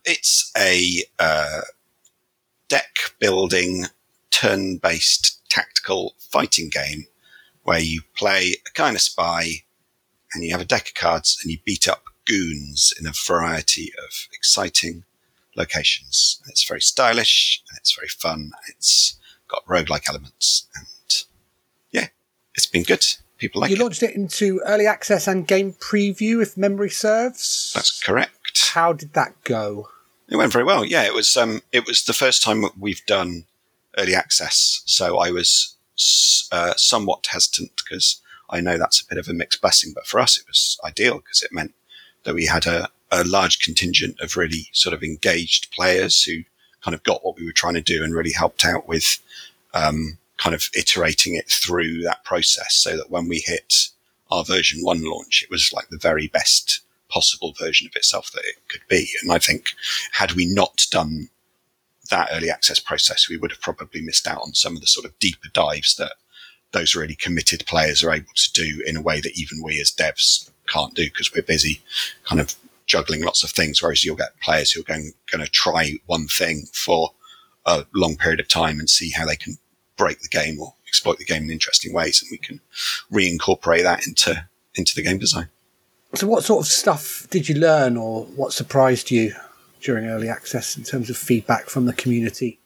Speaker 4: It's a uh, deck building, turn based tactical fighting game where you play a kind of spy and you have a deck of cards and you beat up goons in a variety of exciting locations. It's very stylish and it's very fun. It's got roguelike elements and yeah, it's been good. People like
Speaker 2: you
Speaker 4: it.
Speaker 2: launched it into early access and game preview, if memory serves.
Speaker 4: That's correct.
Speaker 2: How did that go?
Speaker 4: It went very well. Yeah, it was. Um, it was the first time we've done early access, so I was uh, somewhat hesitant because I know that's a bit of a mixed blessing. But for us, it was ideal because it meant that we had a, a large contingent of really sort of engaged players who kind of got what we were trying to do and really helped out with um, kind of iterating it through that process, so that when we hit our version one launch, it was like the very best possible version of itself that it could be. And I think had we not done that early access process, we would have probably missed out on some of the sort of deeper dives that those really committed players are able to do in a way that even we as devs can't do because we're busy kind of juggling lots of things. Whereas you'll get players who are going, going to try one thing for a long period of time and see how they can break the game or exploit the game in interesting ways. And we can reincorporate that into, into the game design.
Speaker 2: So, what sort of stuff did you learn, or what surprised you during early access in terms of feedback from the community?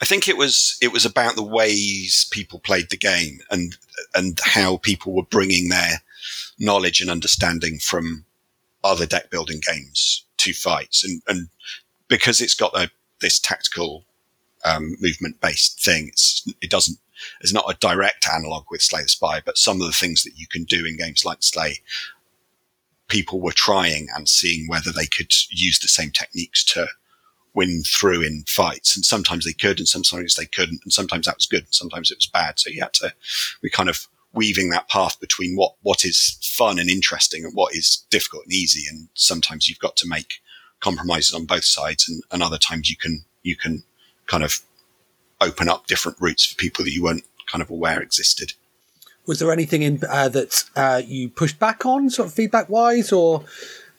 Speaker 4: I think it was it was about the ways people played the game and and how people were bringing their knowledge and understanding from other deck building games to fights, and and because it's got a, this tactical um, movement based thing, it doesn't. It's not a direct analog with Slay the Spire, but some of the things that you can do in games like Slay people were trying and seeing whether they could use the same techniques to win through in fights. And sometimes they could, and sometimes they couldn't. And sometimes that was good, and sometimes it was bad. So you had to, we kind of weaving that path between what, what is fun and interesting and what is difficult and easy. And sometimes you've got to make compromises on both sides. And, and other times you can, you can kind of open up different routes for people that you weren't kind of aware existed.
Speaker 2: Was there anything in uh, that uh, you pushed back on, sort of feedback wise, or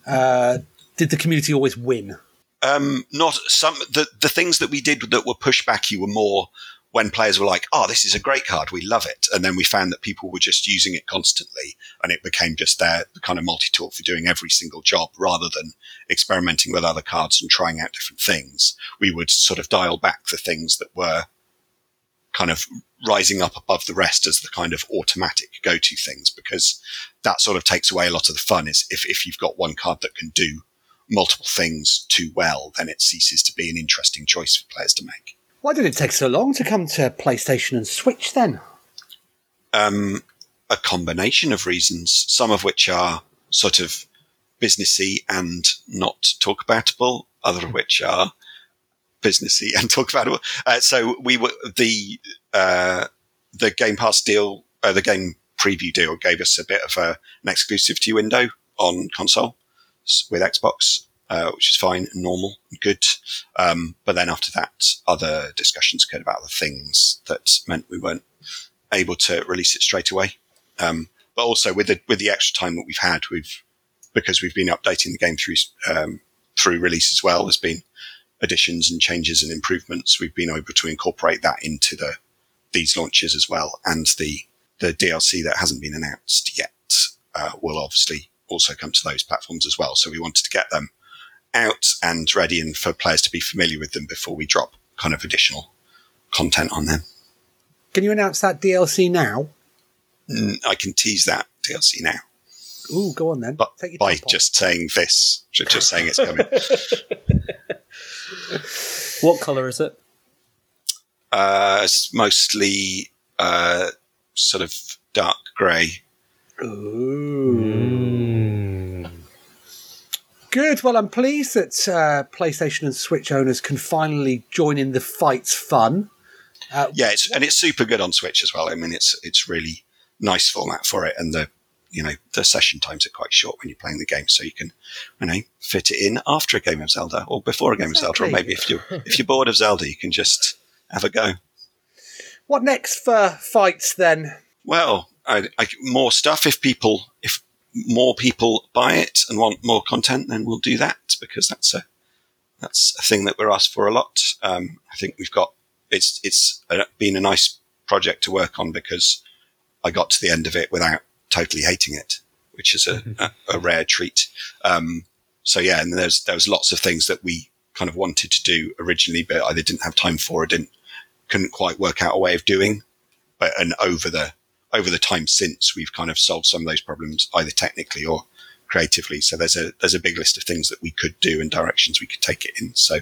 Speaker 2: uh, did the community always win?
Speaker 4: Um, not some the the things that we did that were pushbacky were more when players were like, "Oh, this is a great card, we love it," and then we found that people were just using it constantly, and it became just their kind of multi tool for doing every single job rather than experimenting with other cards and trying out different things. We would sort of dial back the things that were kind of rising up above the rest as the kind of automatic go-to things because that sort of takes away a lot of the fun is if, if you've got one card that can do multiple things too well, then it ceases to be an interesting choice for players to make.
Speaker 2: Why did it take so long to come to PlayStation and Switch then?
Speaker 4: Um, a combination of reasons, some of which are sort of businessy and not talk aboutable, other of which are businessy and talk aboutable. Uh, so we were the uh, the Game Pass deal, uh, the game preview deal gave us a bit of a, an exclusivity window on console with Xbox, uh, which is fine and normal and good. Um, but then after that, other discussions occurred about the things that meant we weren't able to release it straight away. Um, but also with the with the extra time that we've had, we've because we've been updating the game through um, through release as well. There's been additions and changes and improvements, we've been able to incorporate that into the these launches as well. And the the DLC that hasn't been announced yet uh, will obviously also come to those platforms as well. So we wanted to get them out and ready and for players to be familiar with them before we drop kind of additional content on them.
Speaker 2: Can you announce that DLC now?
Speaker 4: Mm, I can tease that DLC now.
Speaker 2: Ooh, go on then.
Speaker 4: But by just saying this, just saying it's coming.
Speaker 3: What colour is it?
Speaker 4: Uh, it's mostly uh, sort of dark grey.
Speaker 2: Ooh. Good. Well, I'm pleased that uh, PlayStation and Switch owners can finally join in the fight's fun.
Speaker 4: Uh, yeah, it's, and it's super good on Switch as well. I mean, it's it's really nice format for it, and the you know the session times are quite short when you're playing the game, so you can you know fit it in after a game of Zelda or before a game exactly. of Zelda, or maybe if you if you're bored of Zelda, you can just have a go.
Speaker 2: What next for fights then?
Speaker 4: Well, I, I, more stuff. If people if more people buy it and want more content, then we'll do that because that's a that's a thing that we're asked for a lot. Um, I think we've got it's it's been a nice project to work on because I got to the end of it without totally hating it, which is a, a, a rare treat. Um, so yeah, and there's there was lots of things that we kind of wanted to do originally, but either didn't have time for, or didn't couldn't quite work out a way of doing. But and over the over the time since, we've kind of solved some of those problems either technically or creatively. So there's a there's a big list of things that we could do and directions we could take it in. So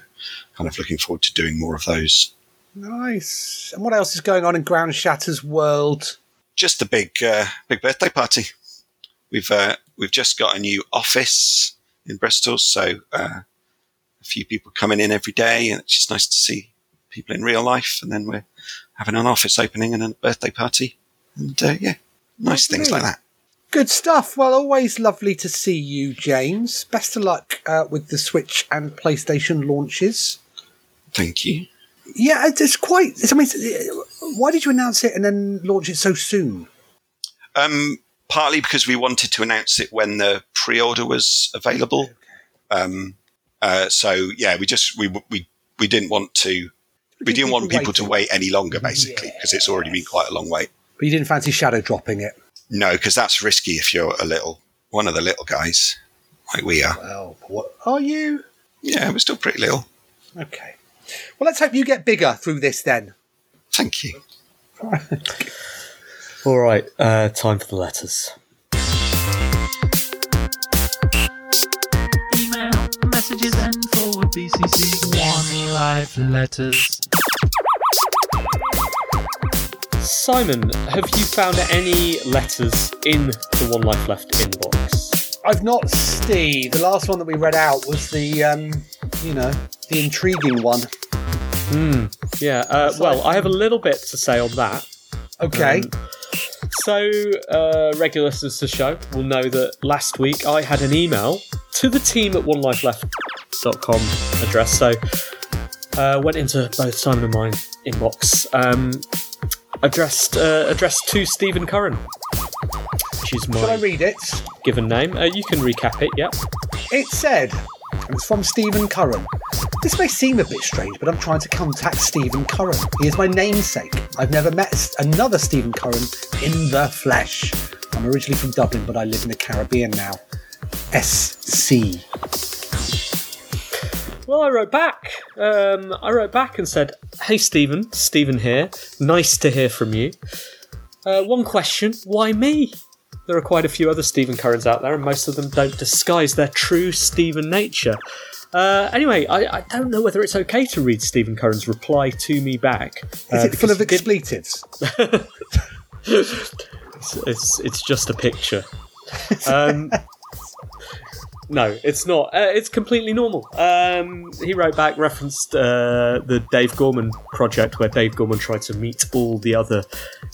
Speaker 4: kind of looking forward to doing more of those.
Speaker 2: Nice. And what else is going on in Ground Shatter's world?
Speaker 4: just a big uh, big birthday party. We've uh, we've just got a new office in Bristol, so uh, a few people coming in every day, and it's just nice to see people in real life. And then we're having an office opening and a birthday party, and uh, yeah, nice things like that.
Speaker 2: Good stuff. Well, always lovely to see you, James. Best of luck uh, with the Switch and PlayStation launches.
Speaker 4: Thank you.
Speaker 2: Yeah, it's, it's quite. It's, I mean, why did you announce it and then launch it so soon?
Speaker 4: Um, partly because we wanted to announce it when the pre-order was available. Um, uh, so yeah, we just we we we didn't want to. We didn't want people to wait any longer, basically, because it's already been quite a long wait.
Speaker 2: But you didn't fancy shadow dropping it.
Speaker 4: No, because that's risky if you're a little one of the little guys like we are.
Speaker 2: Well, what are you?
Speaker 4: Yeah, we're still pretty little.
Speaker 2: Okay. Well, let's hope you get bigger through this then.
Speaker 4: Thank you.
Speaker 3: All right, uh, time for the letters.
Speaker 7: Email messages and forward BCC one life letters.
Speaker 3: Simon, have you found any letters in the One Life Left inbox?
Speaker 2: I've not Steve. The last one that we read out was the, um, you know, the intriguing one.
Speaker 3: Hmm. Yeah. Uh, well, I have a little bit to say on that.
Speaker 2: Okay.
Speaker 3: Um, so, uh, regular listeners to the show will know that last week I had an email to the team at onelifeleft.com address. So, uh, went into both Simon and mine inbox. Um, addressed uh, addressed to Stephen Curran, which is
Speaker 2: Shall I
Speaker 3: my
Speaker 2: read it?
Speaker 3: given name. Uh, you can recap it. Yep.
Speaker 2: It said, and it's from Stephen Curran. This may seem a bit strange, but I'm trying to contact Stephen Curran. He is my namesake. I've never met another Stephen Curran in the flesh. I'm originally from Dublin, but I live in the Caribbean now. SC.
Speaker 3: Well, I wrote back. Um, I wrote back and said, "Hey, Stephen. Stephen here. Nice to hear from you. Uh, one question: Why me? There are quite a few other Stephen Currans out there, and most of them don't disguise their true Stephen nature." Uh, anyway, I, I don't know whether it's okay to read Stephen Curran's reply to me back.
Speaker 2: Is
Speaker 3: uh,
Speaker 2: it full of
Speaker 3: because he did-
Speaker 2: expletives?
Speaker 3: it's, it's it's just a picture. Um, no, it's not. Uh, it's completely normal. Um, he wrote back, referenced uh, the Dave Gorman project, where Dave Gorman tried to meet all the other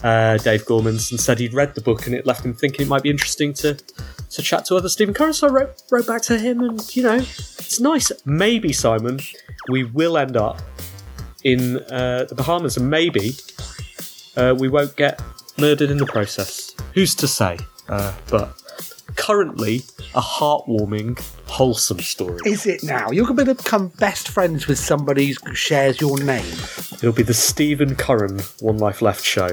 Speaker 3: uh, Dave Gormans, and said he'd read the book, and it left him thinking it might be interesting to to chat to other Stephen Curran. So I wrote wrote back to him, and you know, it's nice. Maybe Simon, we will end up in uh, the Bahamas, and maybe uh, we won't get murdered in the process. Who's to say? Uh, but currently, a heartwarming, wholesome story.
Speaker 2: Is it now? You're going to become best friends with somebody who shares your name.
Speaker 3: It'll be the Stephen Curran One Life Left show.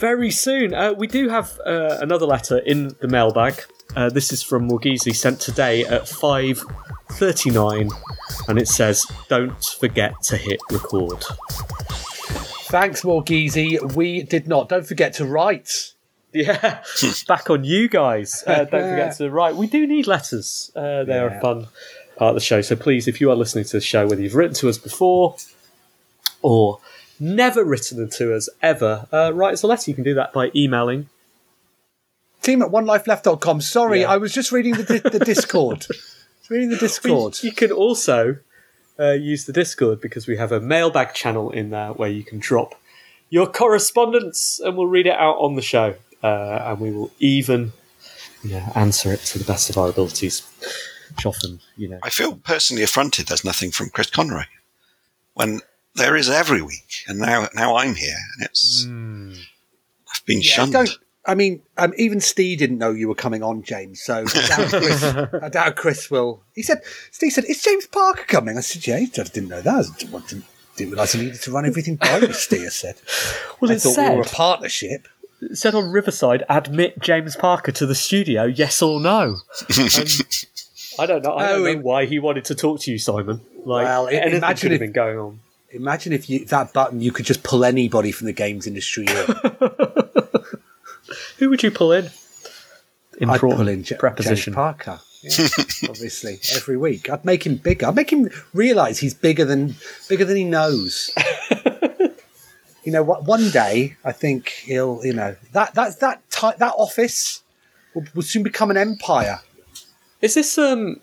Speaker 3: Very soon. Uh, we do have uh, another letter in the mailbag. Uh, this is from Morgizi, sent today at 5.39, and it says, don't forget to hit record.
Speaker 2: Thanks, Morgizi. We did not. Don't forget to write.
Speaker 3: Yeah, back on you guys. Uh, don't forget to write. We do need letters. Uh, they're a fun part of the show. So please, if you are listening to the show, whether you've written to us before or never written to us ever, uh, write us a letter. You can do that by emailing.
Speaker 2: Team at onelifeleft.com. Sorry,
Speaker 3: Yeah.
Speaker 2: I was just reading the, di- the Discord. Reading the Discord.
Speaker 3: You can also uh, use the Discord because we have a mailbag channel in there where you can drop your correspondence and we'll read it out on the show. Uh, and we will even you know, answer it to the best of our abilities. Which often, you know.
Speaker 4: I feel personally affronted. There's nothing from Chris Conroy when there is every week, and now now I'm here, and it's I've been
Speaker 2: Yeah,
Speaker 4: shunned.
Speaker 2: don't. I mean, um, even Steve didn't know you were coming on, James. So I doubt, Chris, I doubt Chris will. He said, Steve said, "Is James Parker coming?" I said, "Yeah." I didn't know that. I didn't, didn't, didn't realise he needed to run everything by me. Steve said.
Speaker 3: Well,
Speaker 2: I
Speaker 3: it
Speaker 2: thought
Speaker 3: said,
Speaker 2: we were a partnership.
Speaker 3: It said on Riverside, admit James Parker to the studio, yes or no. Um, I don't know. I don't
Speaker 2: Oh,
Speaker 3: know
Speaker 2: it-
Speaker 3: why he wanted to talk to you, Simon. Like,
Speaker 2: Well, i-
Speaker 3: anything
Speaker 2: imagine
Speaker 3: could have
Speaker 2: if-
Speaker 3: been going on.
Speaker 2: Imagine if you that button you could just pull anybody from the games industry.
Speaker 3: Who would you pull in?
Speaker 2: I'd pull in J-
Speaker 3: preposition.
Speaker 2: James Parker. Yeah, obviously, every week I'd make him bigger. I'd make him realise he's bigger than bigger than he knows. You know what? One day, I think he'll. You know that that that ti that office will, will soon become an empire.
Speaker 3: Is this um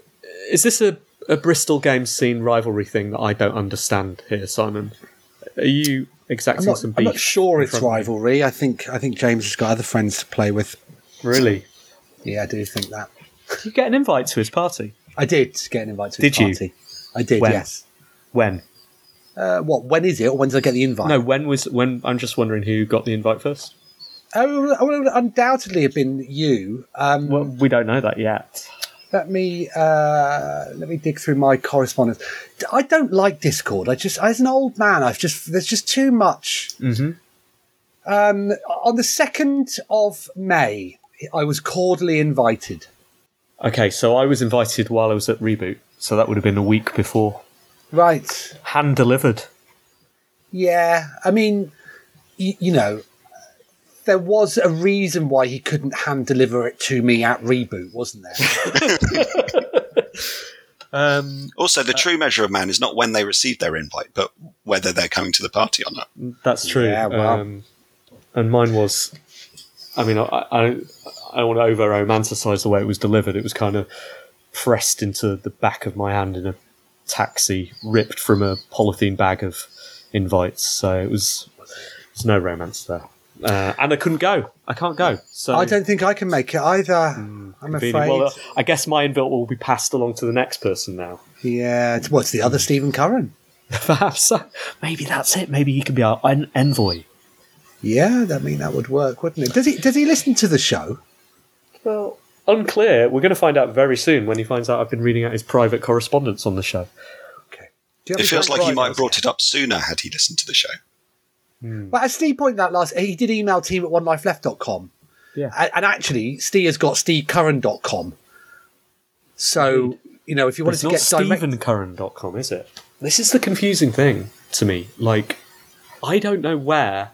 Speaker 3: is this a, a Bristol game scene rivalry thing that I don't understand here, Simon? Are you
Speaker 2: I'm
Speaker 3: exacting
Speaker 2: not,
Speaker 3: some
Speaker 2: I'm
Speaker 3: beef?
Speaker 2: not sure
Speaker 3: in
Speaker 2: it's
Speaker 3: front of me?
Speaker 2: rivalry. I think I think James has got other friends to play with.
Speaker 3: Really?
Speaker 2: Yeah, I do think that.
Speaker 3: Did you get an invite to his party?
Speaker 2: I did get an invite to his
Speaker 3: Did you?
Speaker 2: party. I did,
Speaker 3: When?
Speaker 2: yes.
Speaker 3: When?
Speaker 2: Uh, what? When is it? Or when did I get the invite?
Speaker 3: No, when was when? I'm just wondering who got the invite first.
Speaker 2: Oh, it would undoubtedly have been you. Um,
Speaker 3: Well, we don't know that yet.
Speaker 2: let me uh, let me dig through my correspondence. I don't like Discord. I just, as an old man, I've just there's just too much.
Speaker 3: Mm-hmm.
Speaker 2: Um, on the second of May, I was cordially invited.
Speaker 3: Okay, so I was invited while I was at Reboot, so that would have been a week before.
Speaker 2: Right.
Speaker 3: Hand delivered.
Speaker 2: Yeah. I mean, y- you know, there was a reason why he couldn't hand deliver it to me at reboot, wasn't there?
Speaker 3: Um,
Speaker 4: Also, the true measure of man is not when they receive their invite, but whether they're coming to the party or not.
Speaker 3: that's true.
Speaker 2: Yeah, well.
Speaker 3: um, and mine was. I mean, I, I, I don't want to over romanticize the way it was delivered. It was kind of pressed into the back of my hand in a taxi, ripped from a polythene bag of invites. So it was. There's no romance there. Uh, and I couldn't go. I can't go. So
Speaker 2: I don't think I can make it either. I'm
Speaker 3: convenient.
Speaker 2: afraid.
Speaker 3: Well, uh, I guess my invite will be passed along to the next person now.
Speaker 2: yeah. What's the other Stephen Curran?
Speaker 3: Perhaps so. maybe that's it. Maybe he could be our en- envoy.
Speaker 2: Yeah, I mean that would work, wouldn't it? Does he? Does he listen to the show?
Speaker 3: Well, unclear. We're going to find out very soon when he finds out I've been reading out his private correspondence on the show.
Speaker 2: Okay. Do you have
Speaker 4: It feels like he might have brought it up sooner had he listened to the show. Hmm.
Speaker 2: But as Steve pointed out last, he did email team at onelifeleft.com.
Speaker 3: Yeah.
Speaker 2: And, and actually, Steve has got stevecurran.com. So, hmm. you know, if you wanted
Speaker 3: It's
Speaker 2: to
Speaker 3: not
Speaker 2: get direct.
Speaker 3: StephenCurran.com, is it? This is the confusing thing to me. Like, I don't know where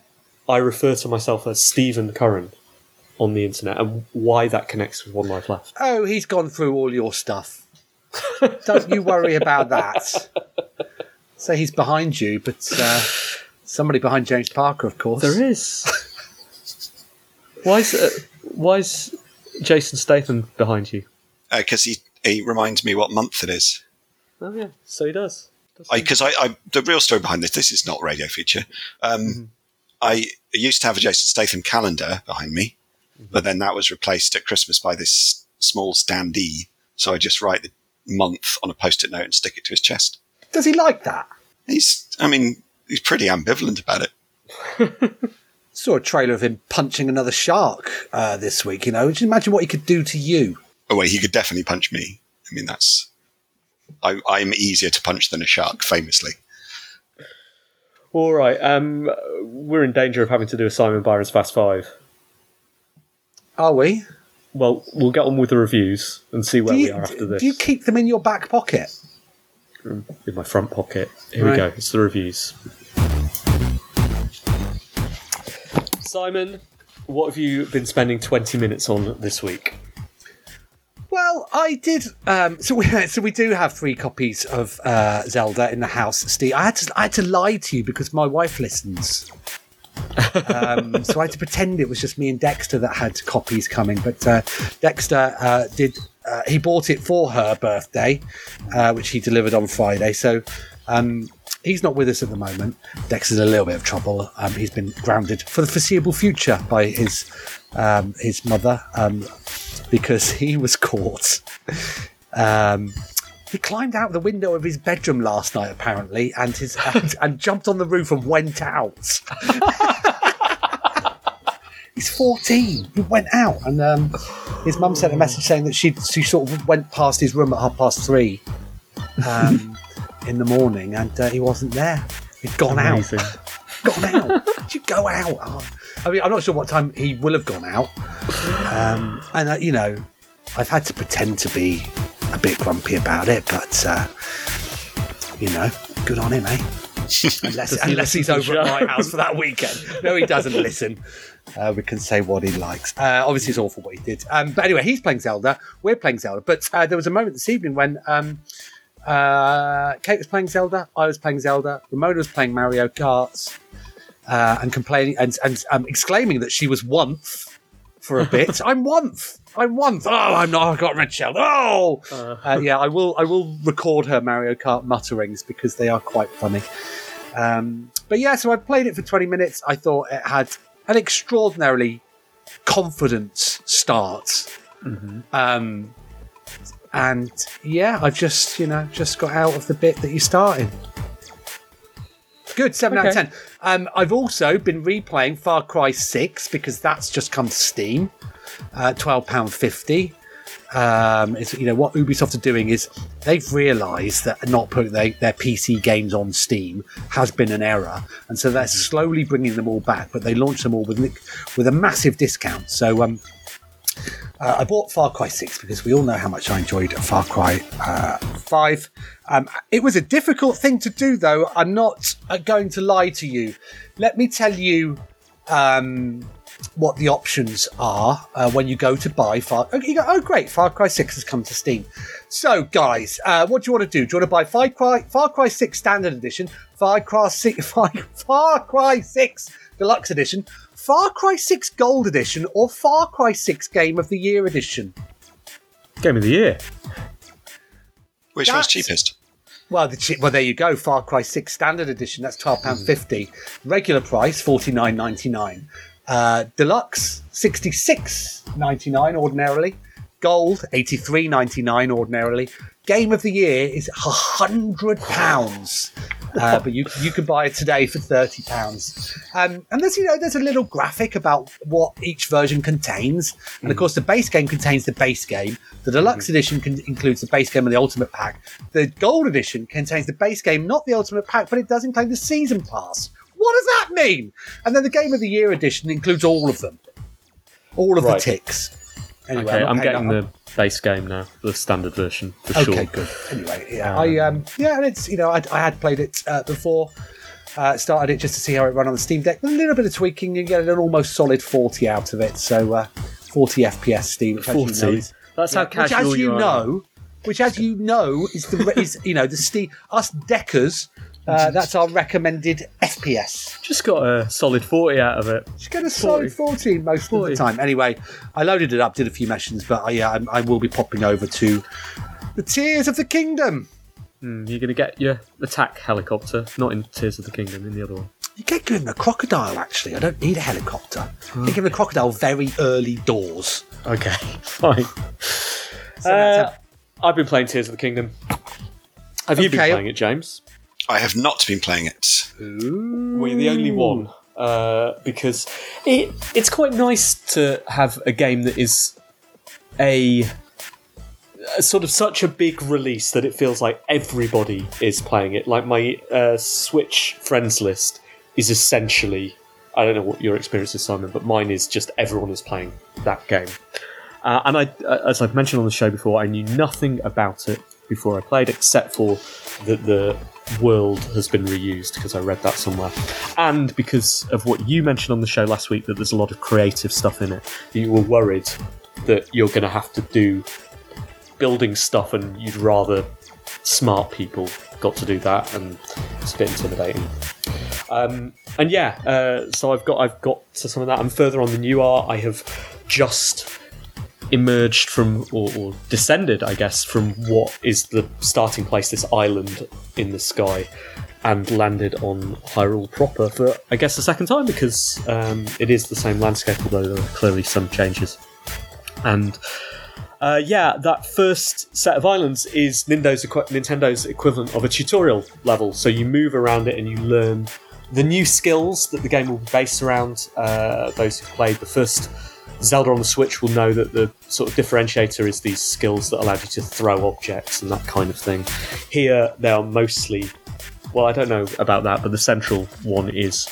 Speaker 3: I refer to myself as Stephen Curran on the internet and why that connects with One Life Left.
Speaker 2: Oh, he's gone through all your stuff. Don't you worry about that. So he's behind you, but uh, somebody behind James Parker, of course.
Speaker 3: There is. why is uh, why is Jason Statham behind you?
Speaker 4: Because he, he reminds me what month it is.
Speaker 3: Oh yeah, so he does.
Speaker 4: Because I, I, the real story behind this, this is not radio feature. Um, I used to have a Jason Statham calendar behind me, but then that was replaced at Christmas by this small standee. So I just write the month on a post-it note and stick it to his chest.
Speaker 2: Does he like that?
Speaker 4: He's, I mean, he's pretty ambivalent about it.
Speaker 2: Saw a trailer of him punching another shark uh, this week. You know, just imagine what he could do to you.
Speaker 4: Oh, wait, he could definitely punch me. I mean, that's, I, I'm easier to punch than a shark, famously.
Speaker 3: All right, um, we're in danger of having to do a Simon Byron's Fast Five.
Speaker 2: Are we?
Speaker 3: Well, we'll get on with the reviews and see where
Speaker 2: do
Speaker 3: we are after this.
Speaker 2: do you keep them in your back pocket?
Speaker 3: in my front pocket. Here
Speaker 2: Right.
Speaker 3: we go. It's the reviews. Simon, what have you been spending 20 minutes on this week?
Speaker 2: Well, I did. Um, so we so we do have three copies of uh, Zelda in the house, Steve. I had to I had to lie to you because my wife listens. Um, so I had to pretend it was just me and Dexter that had copies coming. But uh, Dexter uh, did. Uh, he bought it for her birthday, uh, which he delivered on Friday. So um, he's not with us at the moment. Dexter's in a little bit of trouble. Um, he's been grounded for the foreseeable future by his um, his mother um, because he was caught. He climbed out the window of his bedroom last night, apparently, and his and, and jumped on the roof and went out. He's 14. He went out, and um, his mum sent a message saying that she she sort of went past his room at half past three um, in the morning, and uh, he wasn't there. He'd gone
Speaker 3: Amazing.
Speaker 2: out. Gone out. Did you go out? Oh, I mean, I'm not sure what time he will have gone out, um, and uh, you know, I've had to pretend to be a bit grumpy about it, but uh, you know, good on him, eh? unless, unless he's over at my house for that weekend. No, he doesn't listen. Uh, we can say what he likes. Uh, obviously, it's awful what he did. Um, but anyway, he's playing Zelda. We're playing Zelda. But uh, there was a moment this evening when um, uh, Kate was playing Zelda. I was playing Zelda. Ramona was playing Mario Kart. Uh, and complaining and, and um, exclaiming that she was once for a bit. I'm once. I'm once. Oh, I'm not. I got red shelled. Oh, uh, yeah. I will. I will record her Mario Kart mutterings because they are quite funny. Um, but yeah, so I played it for 20 minutes. I thought it had an extraordinarily confident start Um, and yeah, I've just you know just got out of the bit that you started. Good, seven out of ten. Um, I've also been replaying Far Cry Six because that's just come to Steam, uh, twelve pound fifty. Um, it's, you know what Ubisoft are doing is they've realised that not putting they, their PC games on Steam has been an error, and so they're slowly bringing them all back. But they launched them all with with a massive discount. So um, uh, I bought Far Cry 6 because we all know how much I enjoyed Far Cry uh, 5. Um, it was a difficult thing to do, though. I'm not uh, going to lie to you. Let me tell you um, what the options are uh, when you go to buy Far. Oh, you go, oh, great! Far Cry Six has come to Steam. So, guys, uh, what do you want to do? Do you want to buy Far Cry Far Cry Six Standard Edition, Far Cry Six Far, Far Cry Six Deluxe Edition, Far Cry Six Gold Edition, or Far Cry Six Game of the Year Edition?
Speaker 3: Game of the year.
Speaker 4: Which one's
Speaker 2: That's-
Speaker 4: cheapest?
Speaker 2: Well, the chi- well, there you go. Far Cry Six Standard Edition. That's twelve pound fifty. Regular price forty nine ninety nine. Uh, deluxe sixty six ninety nine ordinarily. Gold eighty three ninety nine ordinarily. Game of the year is hundred pounds. Uh, but you you can buy it today for thirty pounds. Um, and there's you know there's a little graphic about what each version contains, and of course the base game contains the base game. The deluxe edition con- includes the base game and the ultimate pack. The gold edition contains the base game, not the ultimate pack, but it does include the season pass. What does that mean? And then the game of the year edition includes all of them, all of
Speaker 3: Right.
Speaker 2: the ticks. Anyway,
Speaker 3: okay,
Speaker 2: not
Speaker 3: I'm getting the base game now, the standard version for
Speaker 2: Okay,
Speaker 3: sure.
Speaker 2: good. Anyway, yeah, I um, yeah, and it's you know I, I had played it uh, before, uh, started it just to see how it ran on the Steam Deck. With a little bit of tweaking, you get an almost solid forty out of it. So uh, forty FPS Steam, which as you know
Speaker 3: 40?
Speaker 2: is
Speaker 3: That's how
Speaker 2: which
Speaker 3: casual
Speaker 2: as you,
Speaker 3: are.
Speaker 2: know, which as you know is the is you know the Steam us deckers. Uh, that's our recommended FPS.
Speaker 3: Just got a solid 40 out of it.
Speaker 2: Just get a solid 14 most of the time. Anyway, I loaded it up, did a few missions, but I, uh, I, I will be popping over to the Tears of the Kingdom.
Speaker 3: Hmm, you're going to get your attack helicopter, not in Tears of the Kingdom, in the other one.
Speaker 2: You get given a crocodile, actually. I don't need a helicopter. You get given a crocodile very early doors.
Speaker 3: Okay, fine. Uh, I've been playing Tears of the Kingdom. Have you been playing it, James?
Speaker 4: I have not been playing it.
Speaker 3: We're the only one uh, because it it's quite nice to have a game that is a, a sort of such a big release that it feels like everybody is playing it. Like my uh, Switch friends list is essentially I don't know what your experience is, Simon, but mine is just everyone is playing that game. Uh, and I, uh, as I've mentioned on the show before, I knew nothing about it before I played, except for that the world has been reused because I read that somewhere, and because of what you mentioned on the show last week that there's a lot of creative stuff in it. You were worried that you're going to have to do building stuff, and you'd rather smart people got to do that, and it's a bit intimidating. Um, and yeah, uh, so I've got I've got to some of that. I'm further on than you are. I have just emerged from or, or descended, I guess, from what is the starting place, this island in the sky, and landed on Hyrule proper for I guess the second time because um, it is the same landscape, although there are clearly some changes. And uh, yeah, that first set of islands is Nintendo's, Nintendo's equivalent of a tutorial level. So you move around it and you learn the new skills that the game will be based around. Uh, those who've played the first Zelda on the Switch will know that the sort of differentiator is these skills that allow you to throw objects and that kind of thing. Here, they are mostly, well, I don't know about that, but the central one is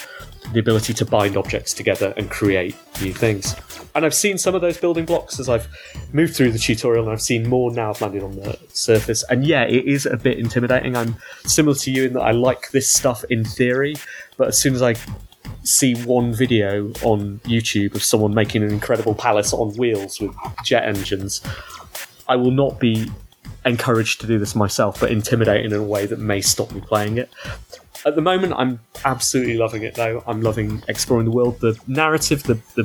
Speaker 3: the ability to bind objects together and create new things. And I've seen some of those building blocks as I've moved through the tutorial, and I've seen more now. I've landed on the surface, and yeah, it is a bit intimidating. I'm similar to you in that I like this stuff in theory, but as soon as I see one video on YouTube of someone making an incredible palace on wheels with jet engines, I will not be encouraged to do this myself, but intimidated in a way that may stop me playing it. At the moment, I'm absolutely loving it, though. I'm loving exploring the world. The narrative, the, the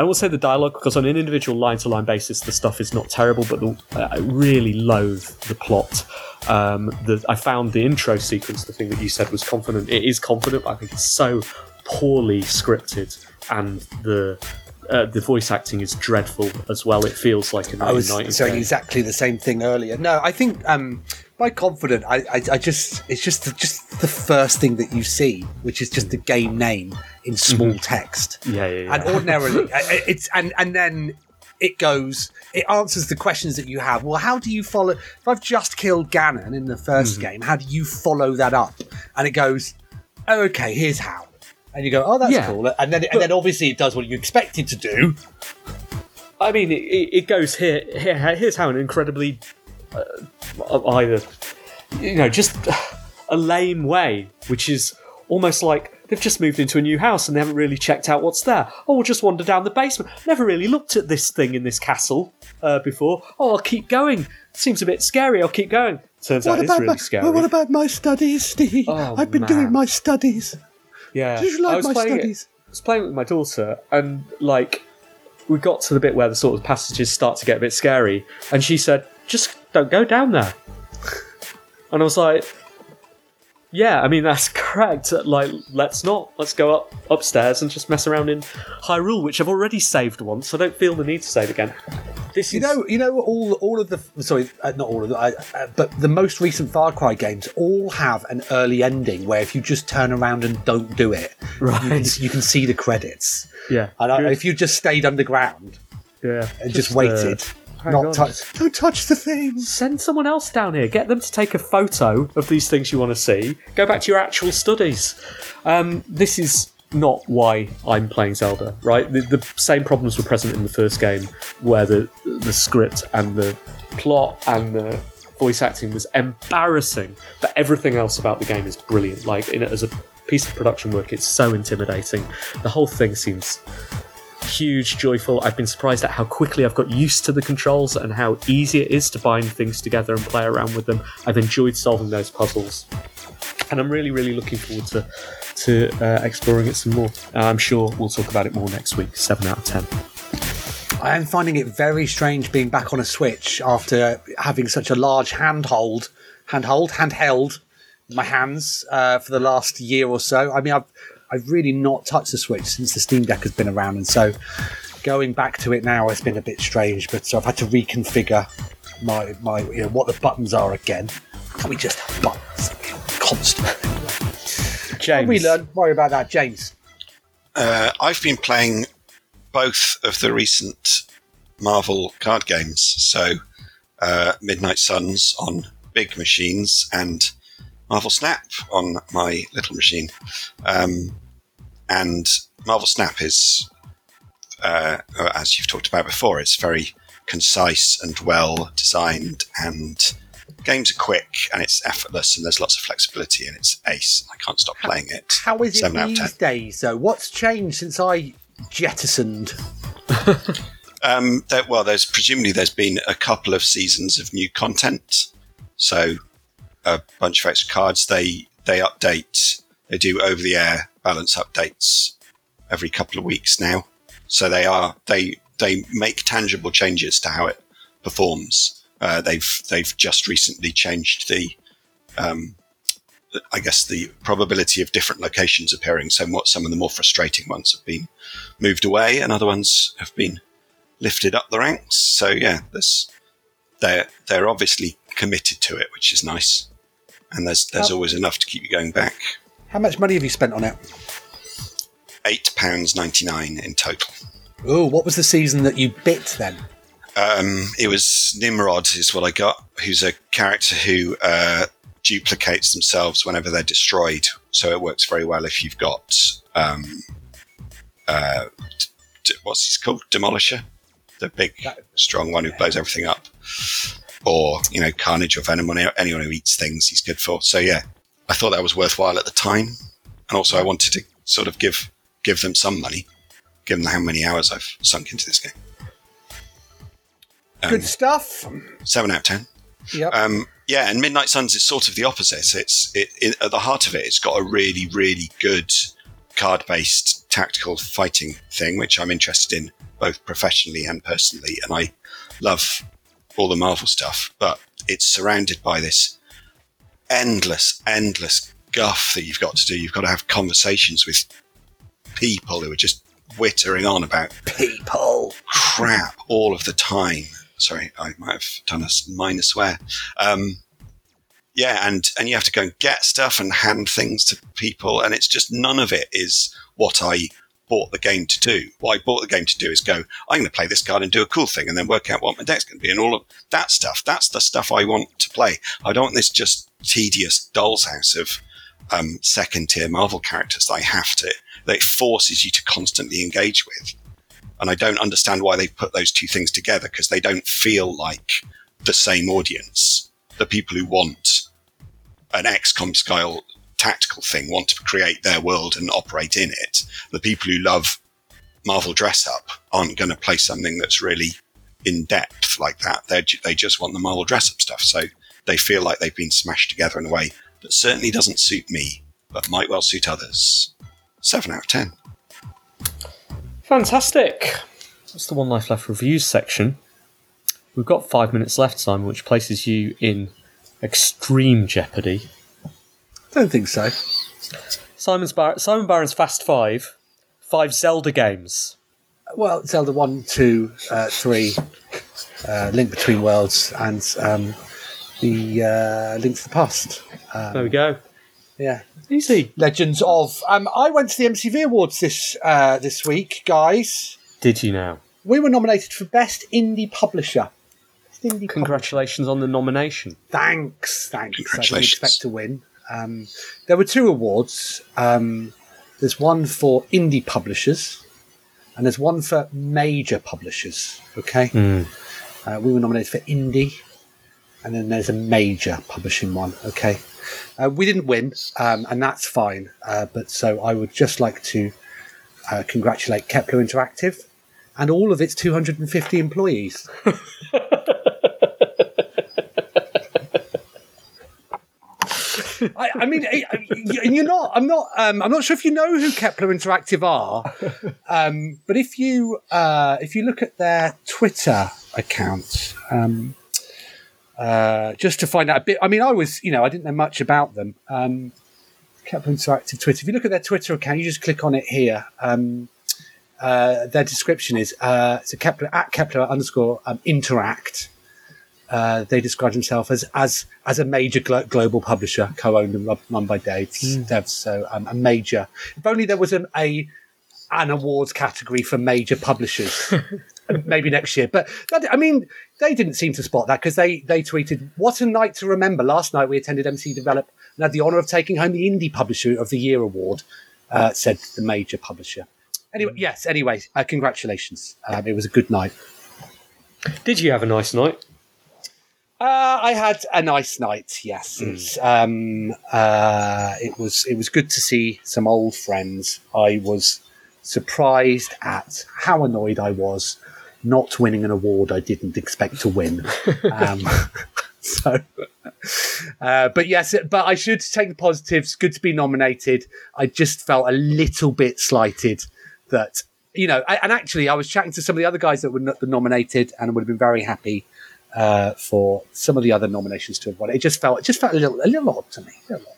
Speaker 3: I won't say the dialogue because on an individual line to line basis, the stuff is not terrible, but the, uh, I really loathe the plot. Um, the, I found the intro sequence, the thing that you said was confident. It is confident, but I think it's so poorly scripted, and the uh, the voice acting is dreadful as well. It feels like a
Speaker 2: I was saying exactly the same thing earlier. No, I think um, by confident, I, I, I just it's just the, just the first thing that you see, which is just the game name in small mm-hmm. text.
Speaker 3: Yeah, yeah, yeah.
Speaker 2: And ordinarily, it's and and then it goes. It answers the questions that you have. Well, how do you follow? If I've just killed Ganon in the 1st mm-hmm. game, how do you follow that up? And it goes, oh, okay, here's how. And you go, oh, that's
Speaker 3: Yeah.
Speaker 2: cool. And then and then obviously it does what you expect it to do.
Speaker 3: I mean, it, it it goes here, here. Here's how an incredibly uh, either, you know, just a lame way, which is almost like they've just moved into a new house and they haven't really checked out what's there. Oh, we'll just wander down the basement. Never really looked at this thing in this castle uh, before. Oh, I'll keep going. Seems a bit scary. I'll keep going. Turns out it's really
Speaker 2: my,
Speaker 3: scary.
Speaker 2: what about my studies, Steve?
Speaker 3: Oh,
Speaker 2: I've been
Speaker 3: man.
Speaker 2: doing my studies.
Speaker 3: Yeah,
Speaker 2: Did you like
Speaker 3: I was
Speaker 2: my
Speaker 3: playing it- I was playing with my daughter, and like we got to the bit where the sort of passages start to get a bit scary, and she said, "Just don't go down there." And I was like, "Yeah, I mean that's correct. Like, let's not. Let's go up upstairs and just mess around in Hyrule, which I've already saved once. I don't feel the need to save again." This
Speaker 2: You
Speaker 3: is
Speaker 2: know, you know, all all of the sorry, uh, not all of the, I, uh, but the most recent Far Cry games all have an early ending where if you just turn around and don't do it, you, can,
Speaker 3: Right.
Speaker 2: you can see the credits.
Speaker 3: yeah,
Speaker 2: And I, if you just stayed underground
Speaker 3: yeah,
Speaker 2: and just,
Speaker 3: uh,
Speaker 2: waited,
Speaker 3: hang
Speaker 2: not
Speaker 3: on.
Speaker 2: touch, don't touch the things.
Speaker 3: send someone else down here. Get them to take a photo of these things you want to see. Go back to your actual studies. Um, this is not why I'm playing Zelda, right? The, the same problems were present in the first game, where the the script and the plot and the voice acting was embarrassing, but everything else about the game is brilliant. Like in it as a piece of production work, it's so intimidating. The whole thing seems huge, joyful. I've been surprised at how quickly I've got used to the controls and how easy it is to bind things together and play around with them. I've enjoyed solving those puzzles. And I'm really, really looking forward to to uh, exploring it some more. I'm sure we'll talk about it more next week. Seven out of ten.
Speaker 2: I am finding it very strange being back on a Switch after having such a large handhold, handhold, handheld my hands uh, for the last year or so. I mean, I've I've really not touched the Switch since the Steam Deck has been around, and so going back to it now has been a bit strange. But so I've had to reconfigure my my you know what the buttons are again. Can we just have buttons constantly?
Speaker 3: James,
Speaker 2: We learn. Worry about that, James.
Speaker 4: Uh, I've been playing both of the recent Marvel card games. So, uh, Midnight Suns on big machines and Marvel Snap on my little machine. Um, and Marvel Snap is, uh, as you've talked about before, it's very concise and well designed and games are quick and it's effortless and there's lots of flexibility and it's ace. I can't stop playing it.
Speaker 2: How is it
Speaker 4: Seven out of
Speaker 2: these days, though? What's changed since I jettisoned?
Speaker 4: Um, there, well, there's presumably there's been a couple of seasons of new content, so a bunch of extra cards. They they update. They do over the air balance updates every couple of weeks now. So they are they they make tangible changes to how it performs. Uh, they've they've just recently changed the um, I guess the probability of different locations appearing. So more, some of the more frustrating ones have been moved away, and other ones have been lifted up the ranks. So yeah, there's they're they're obviously committed to it, which is nice. And there's there's
Speaker 2: Oh.
Speaker 4: always enough to keep you going back.
Speaker 2: How much money have you spent on it?
Speaker 4: Eight pounds ninety nine in total.
Speaker 2: Oh, what was the season that you bit then?
Speaker 4: Um, it was Nimrod is what I got, who's a character who uh, duplicates themselves whenever they're destroyed. So it works very well if you've got um, uh, d- what's he's called, Demolisher, the big strong one who blows everything up, or you know Carnage or Venom. Anyone who eats things, he's good for. So yeah, I thought that was worthwhile at the time, and also I wanted to sort of give give them some money, given how many hours I've sunk into this game. Um,
Speaker 2: Good stuff.
Speaker 4: seven out of ten.
Speaker 2: Yep.
Speaker 4: Um, yeah, and Midnight Suns is sort of the opposite. It's it, it at the heart of it. It's got a really really good card based tactical fighting thing, which I'm interested in both professionally and personally, and I love all the Marvel stuff. But it's surrounded by this endless endless guff that you've got to do. You've got to have conversations with people who are just wittering on about
Speaker 2: People.
Speaker 4: crap all of the time. Sorry, I might have done a minor swear. Um, yeah, and and you have to go and get stuff and hand things to people, and it's just none of it is what I bought the game to do. What I bought the game to do is go, I'm going to play this card and do a cool thing, and then work out what my deck's going to be, and all of that stuff. That's the stuff I want to play. I don't want this just tedious doll's house of um, second tier Marvel characters that I have to that it forces you to constantly engage with. And I don't understand why they put those two things together because they don't feel like the same audience. The people who want an XCOM style tactical thing want to create their world and operate in it. The people who love Marvel dress up aren't going to play something that's really in depth like that. They they just want the Marvel dress up stuff. So they feel like they've been smashed together in a way that certainly doesn't suit me, but might well suit others. Seven out of ten.
Speaker 3: Fantastic. That's the One Life Left reviews section. We've got five minutes left, Simon, which places you in extreme jeopardy.
Speaker 2: Don't think so.
Speaker 3: Simon's Bar- Simon Byron's Fast Five, five Zelda games.
Speaker 2: Well, Zelda 1, 2, uh, 3, uh, Link Between Worlds, and um, the uh, Link to the Past. Um,
Speaker 3: There we go.
Speaker 2: Yeah.
Speaker 3: Easy.
Speaker 2: Legends of. Um, I went to the MCV Awards this uh, this week, guys.
Speaker 3: Did you now?
Speaker 2: We were nominated for Best Indie Publisher. Best Indie
Speaker 3: Congratulations on the nomination.
Speaker 2: Thanks, thanks. I didn't expect to win. Um, there were two awards. Um, there's one for indie publishers, and there's one for major publishers. Okay, uh, we were nominated for indie, and then there's a major publishing one. Okay, uh, we didn't win, um, and that's fine. Uh, but so I would just like to uh, congratulate Kepler Interactive and all of its 250 employees. I, I mean, you're not. I'm not. Um, I'm not sure if you know who Kepler Interactive are, um, but if you uh, if you look at their Twitter account, um, uh, just to find out a bit. I mean, I was, you know, I didn't know much about them. Um, Kepler Interactive Twitter. If you look at their Twitter account, you just click on it here. Um, uh, their description is uh, so Kepler at Kepler underscore um, interact. Uh, they describe themselves as as as a major glo- global publisher, co-owned and run, by Dave. Devs, so um, a major. If only there was an a an awards category for major publishers, maybe next year. But that, I mean, they didn't seem to spot that because they they tweeted, "What a night to remember!" Last night we attended MCV Develop and had the honour of taking home the Indie Publisher of the Year award. Uh, said the major publisher. Anyway, yes. Anyway, uh, congratulations. Um, it was a good night.
Speaker 3: Did you have a nice night?
Speaker 2: Uh, I had a nice night. Yes, it's, um, uh, it was it was good to see some old friends. I was surprised at how annoyed I was not winning an award I didn't expect to win. um, so, uh, but yes, but I should take the positives. Good to be nominated. I just felt a little bit slighted that you know, and actually, I was chatting to some of the other guys that were not nominated, and would have been very happy uh, for some of the other nominations to have won. It just felt it just felt a little a little odd to me. A little odd.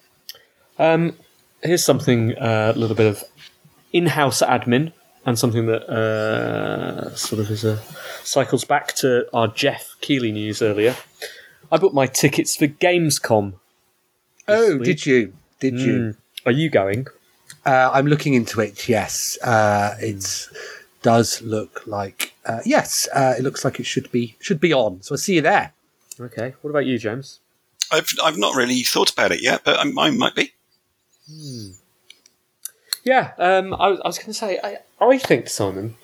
Speaker 3: Um, here's something, uh, a little bit of in-house admin, and something that uh, sort of is a cycles back to our Geoff Keighley news earlier. I booked my tickets for Gamescom.
Speaker 2: Oh,
Speaker 3: week.
Speaker 2: did you? Did you?
Speaker 3: Mm. Are you going?
Speaker 2: Uh, I'm looking into it. Yes, uh, it does look like uh, yes. Uh, it looks like it should be should be on. So I'll see you there.
Speaker 3: Okay. What about you, James?
Speaker 4: I've I've not really thought about it yet, but I, I might be.
Speaker 3: Yeah, um, I, was- I was going to say, I, I think, Simon,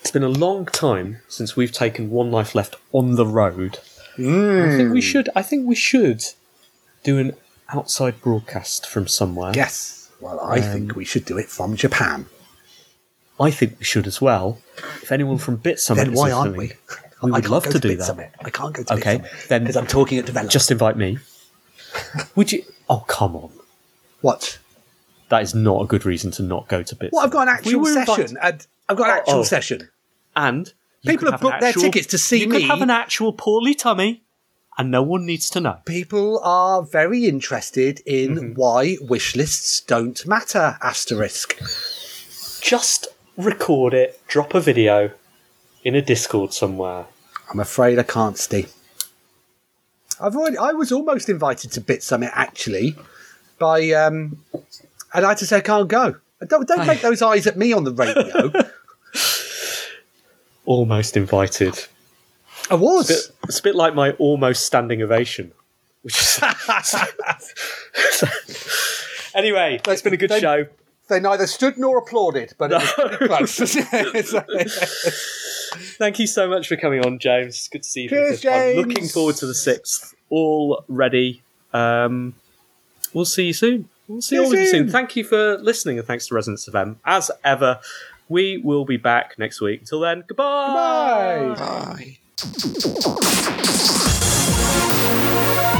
Speaker 3: it's been a long time since we've taken One Life Left on the road. I think we should. I think we should do an outside broadcast from somewhere.
Speaker 2: Yes. Well, I
Speaker 3: Um,
Speaker 2: think we should do it from Japan.
Speaker 3: I think we should as well. If anyone from Bit Summit
Speaker 2: Then
Speaker 3: is
Speaker 2: why aren't we?
Speaker 3: we would love
Speaker 2: go
Speaker 3: to do
Speaker 2: Bit
Speaker 3: that.
Speaker 2: Summit. I can't go to
Speaker 3: Okay, then
Speaker 2: because I'm talking at development.
Speaker 3: Just invite me. Would you? Oh, come on.
Speaker 2: what?
Speaker 3: That is not a good reason to not go to Bit.
Speaker 2: Well, I've got an
Speaker 3: Summit. We
Speaker 2: actual session. and I've got an
Speaker 3: Oh,
Speaker 2: actual
Speaker 3: oh.
Speaker 2: session.
Speaker 3: and
Speaker 2: People have booked their tickets to see
Speaker 3: you
Speaker 2: me.
Speaker 3: could have an actual poorly tummy, and no one needs to know.
Speaker 2: People are very interested in
Speaker 3: Mm-hmm.
Speaker 2: why wish lists don't matter. Asterisk.
Speaker 3: Just record it, drop a video in a Discord somewhere.
Speaker 2: I'm afraid I can't, Steve. I've already. I was almost invited to Bit Summit actually, by um, and I had to say I can't go. Don't don't make those eyes at me on the radio.
Speaker 3: Almost invited.
Speaker 2: I was.
Speaker 3: It's a bit, it's a bit like my almost standing ovation. Which is anyway, it's been a good
Speaker 2: they-
Speaker 3: show.
Speaker 2: They neither stood nor applauded, but it was pretty close.
Speaker 3: Thank you so much for coming on, James. It's good to see you.
Speaker 2: Cheers,
Speaker 3: fifth time.
Speaker 2: James.
Speaker 3: Looking forward to the sixth. All ready. Um, we'll see you soon. We'll see
Speaker 2: See you
Speaker 3: all of you soon.
Speaker 2: soon.
Speaker 3: Thank you for listening, and thanks to Resonance FM. As ever, we will be back next week. Until then, goodbye.
Speaker 2: Bye.
Speaker 4: Bye.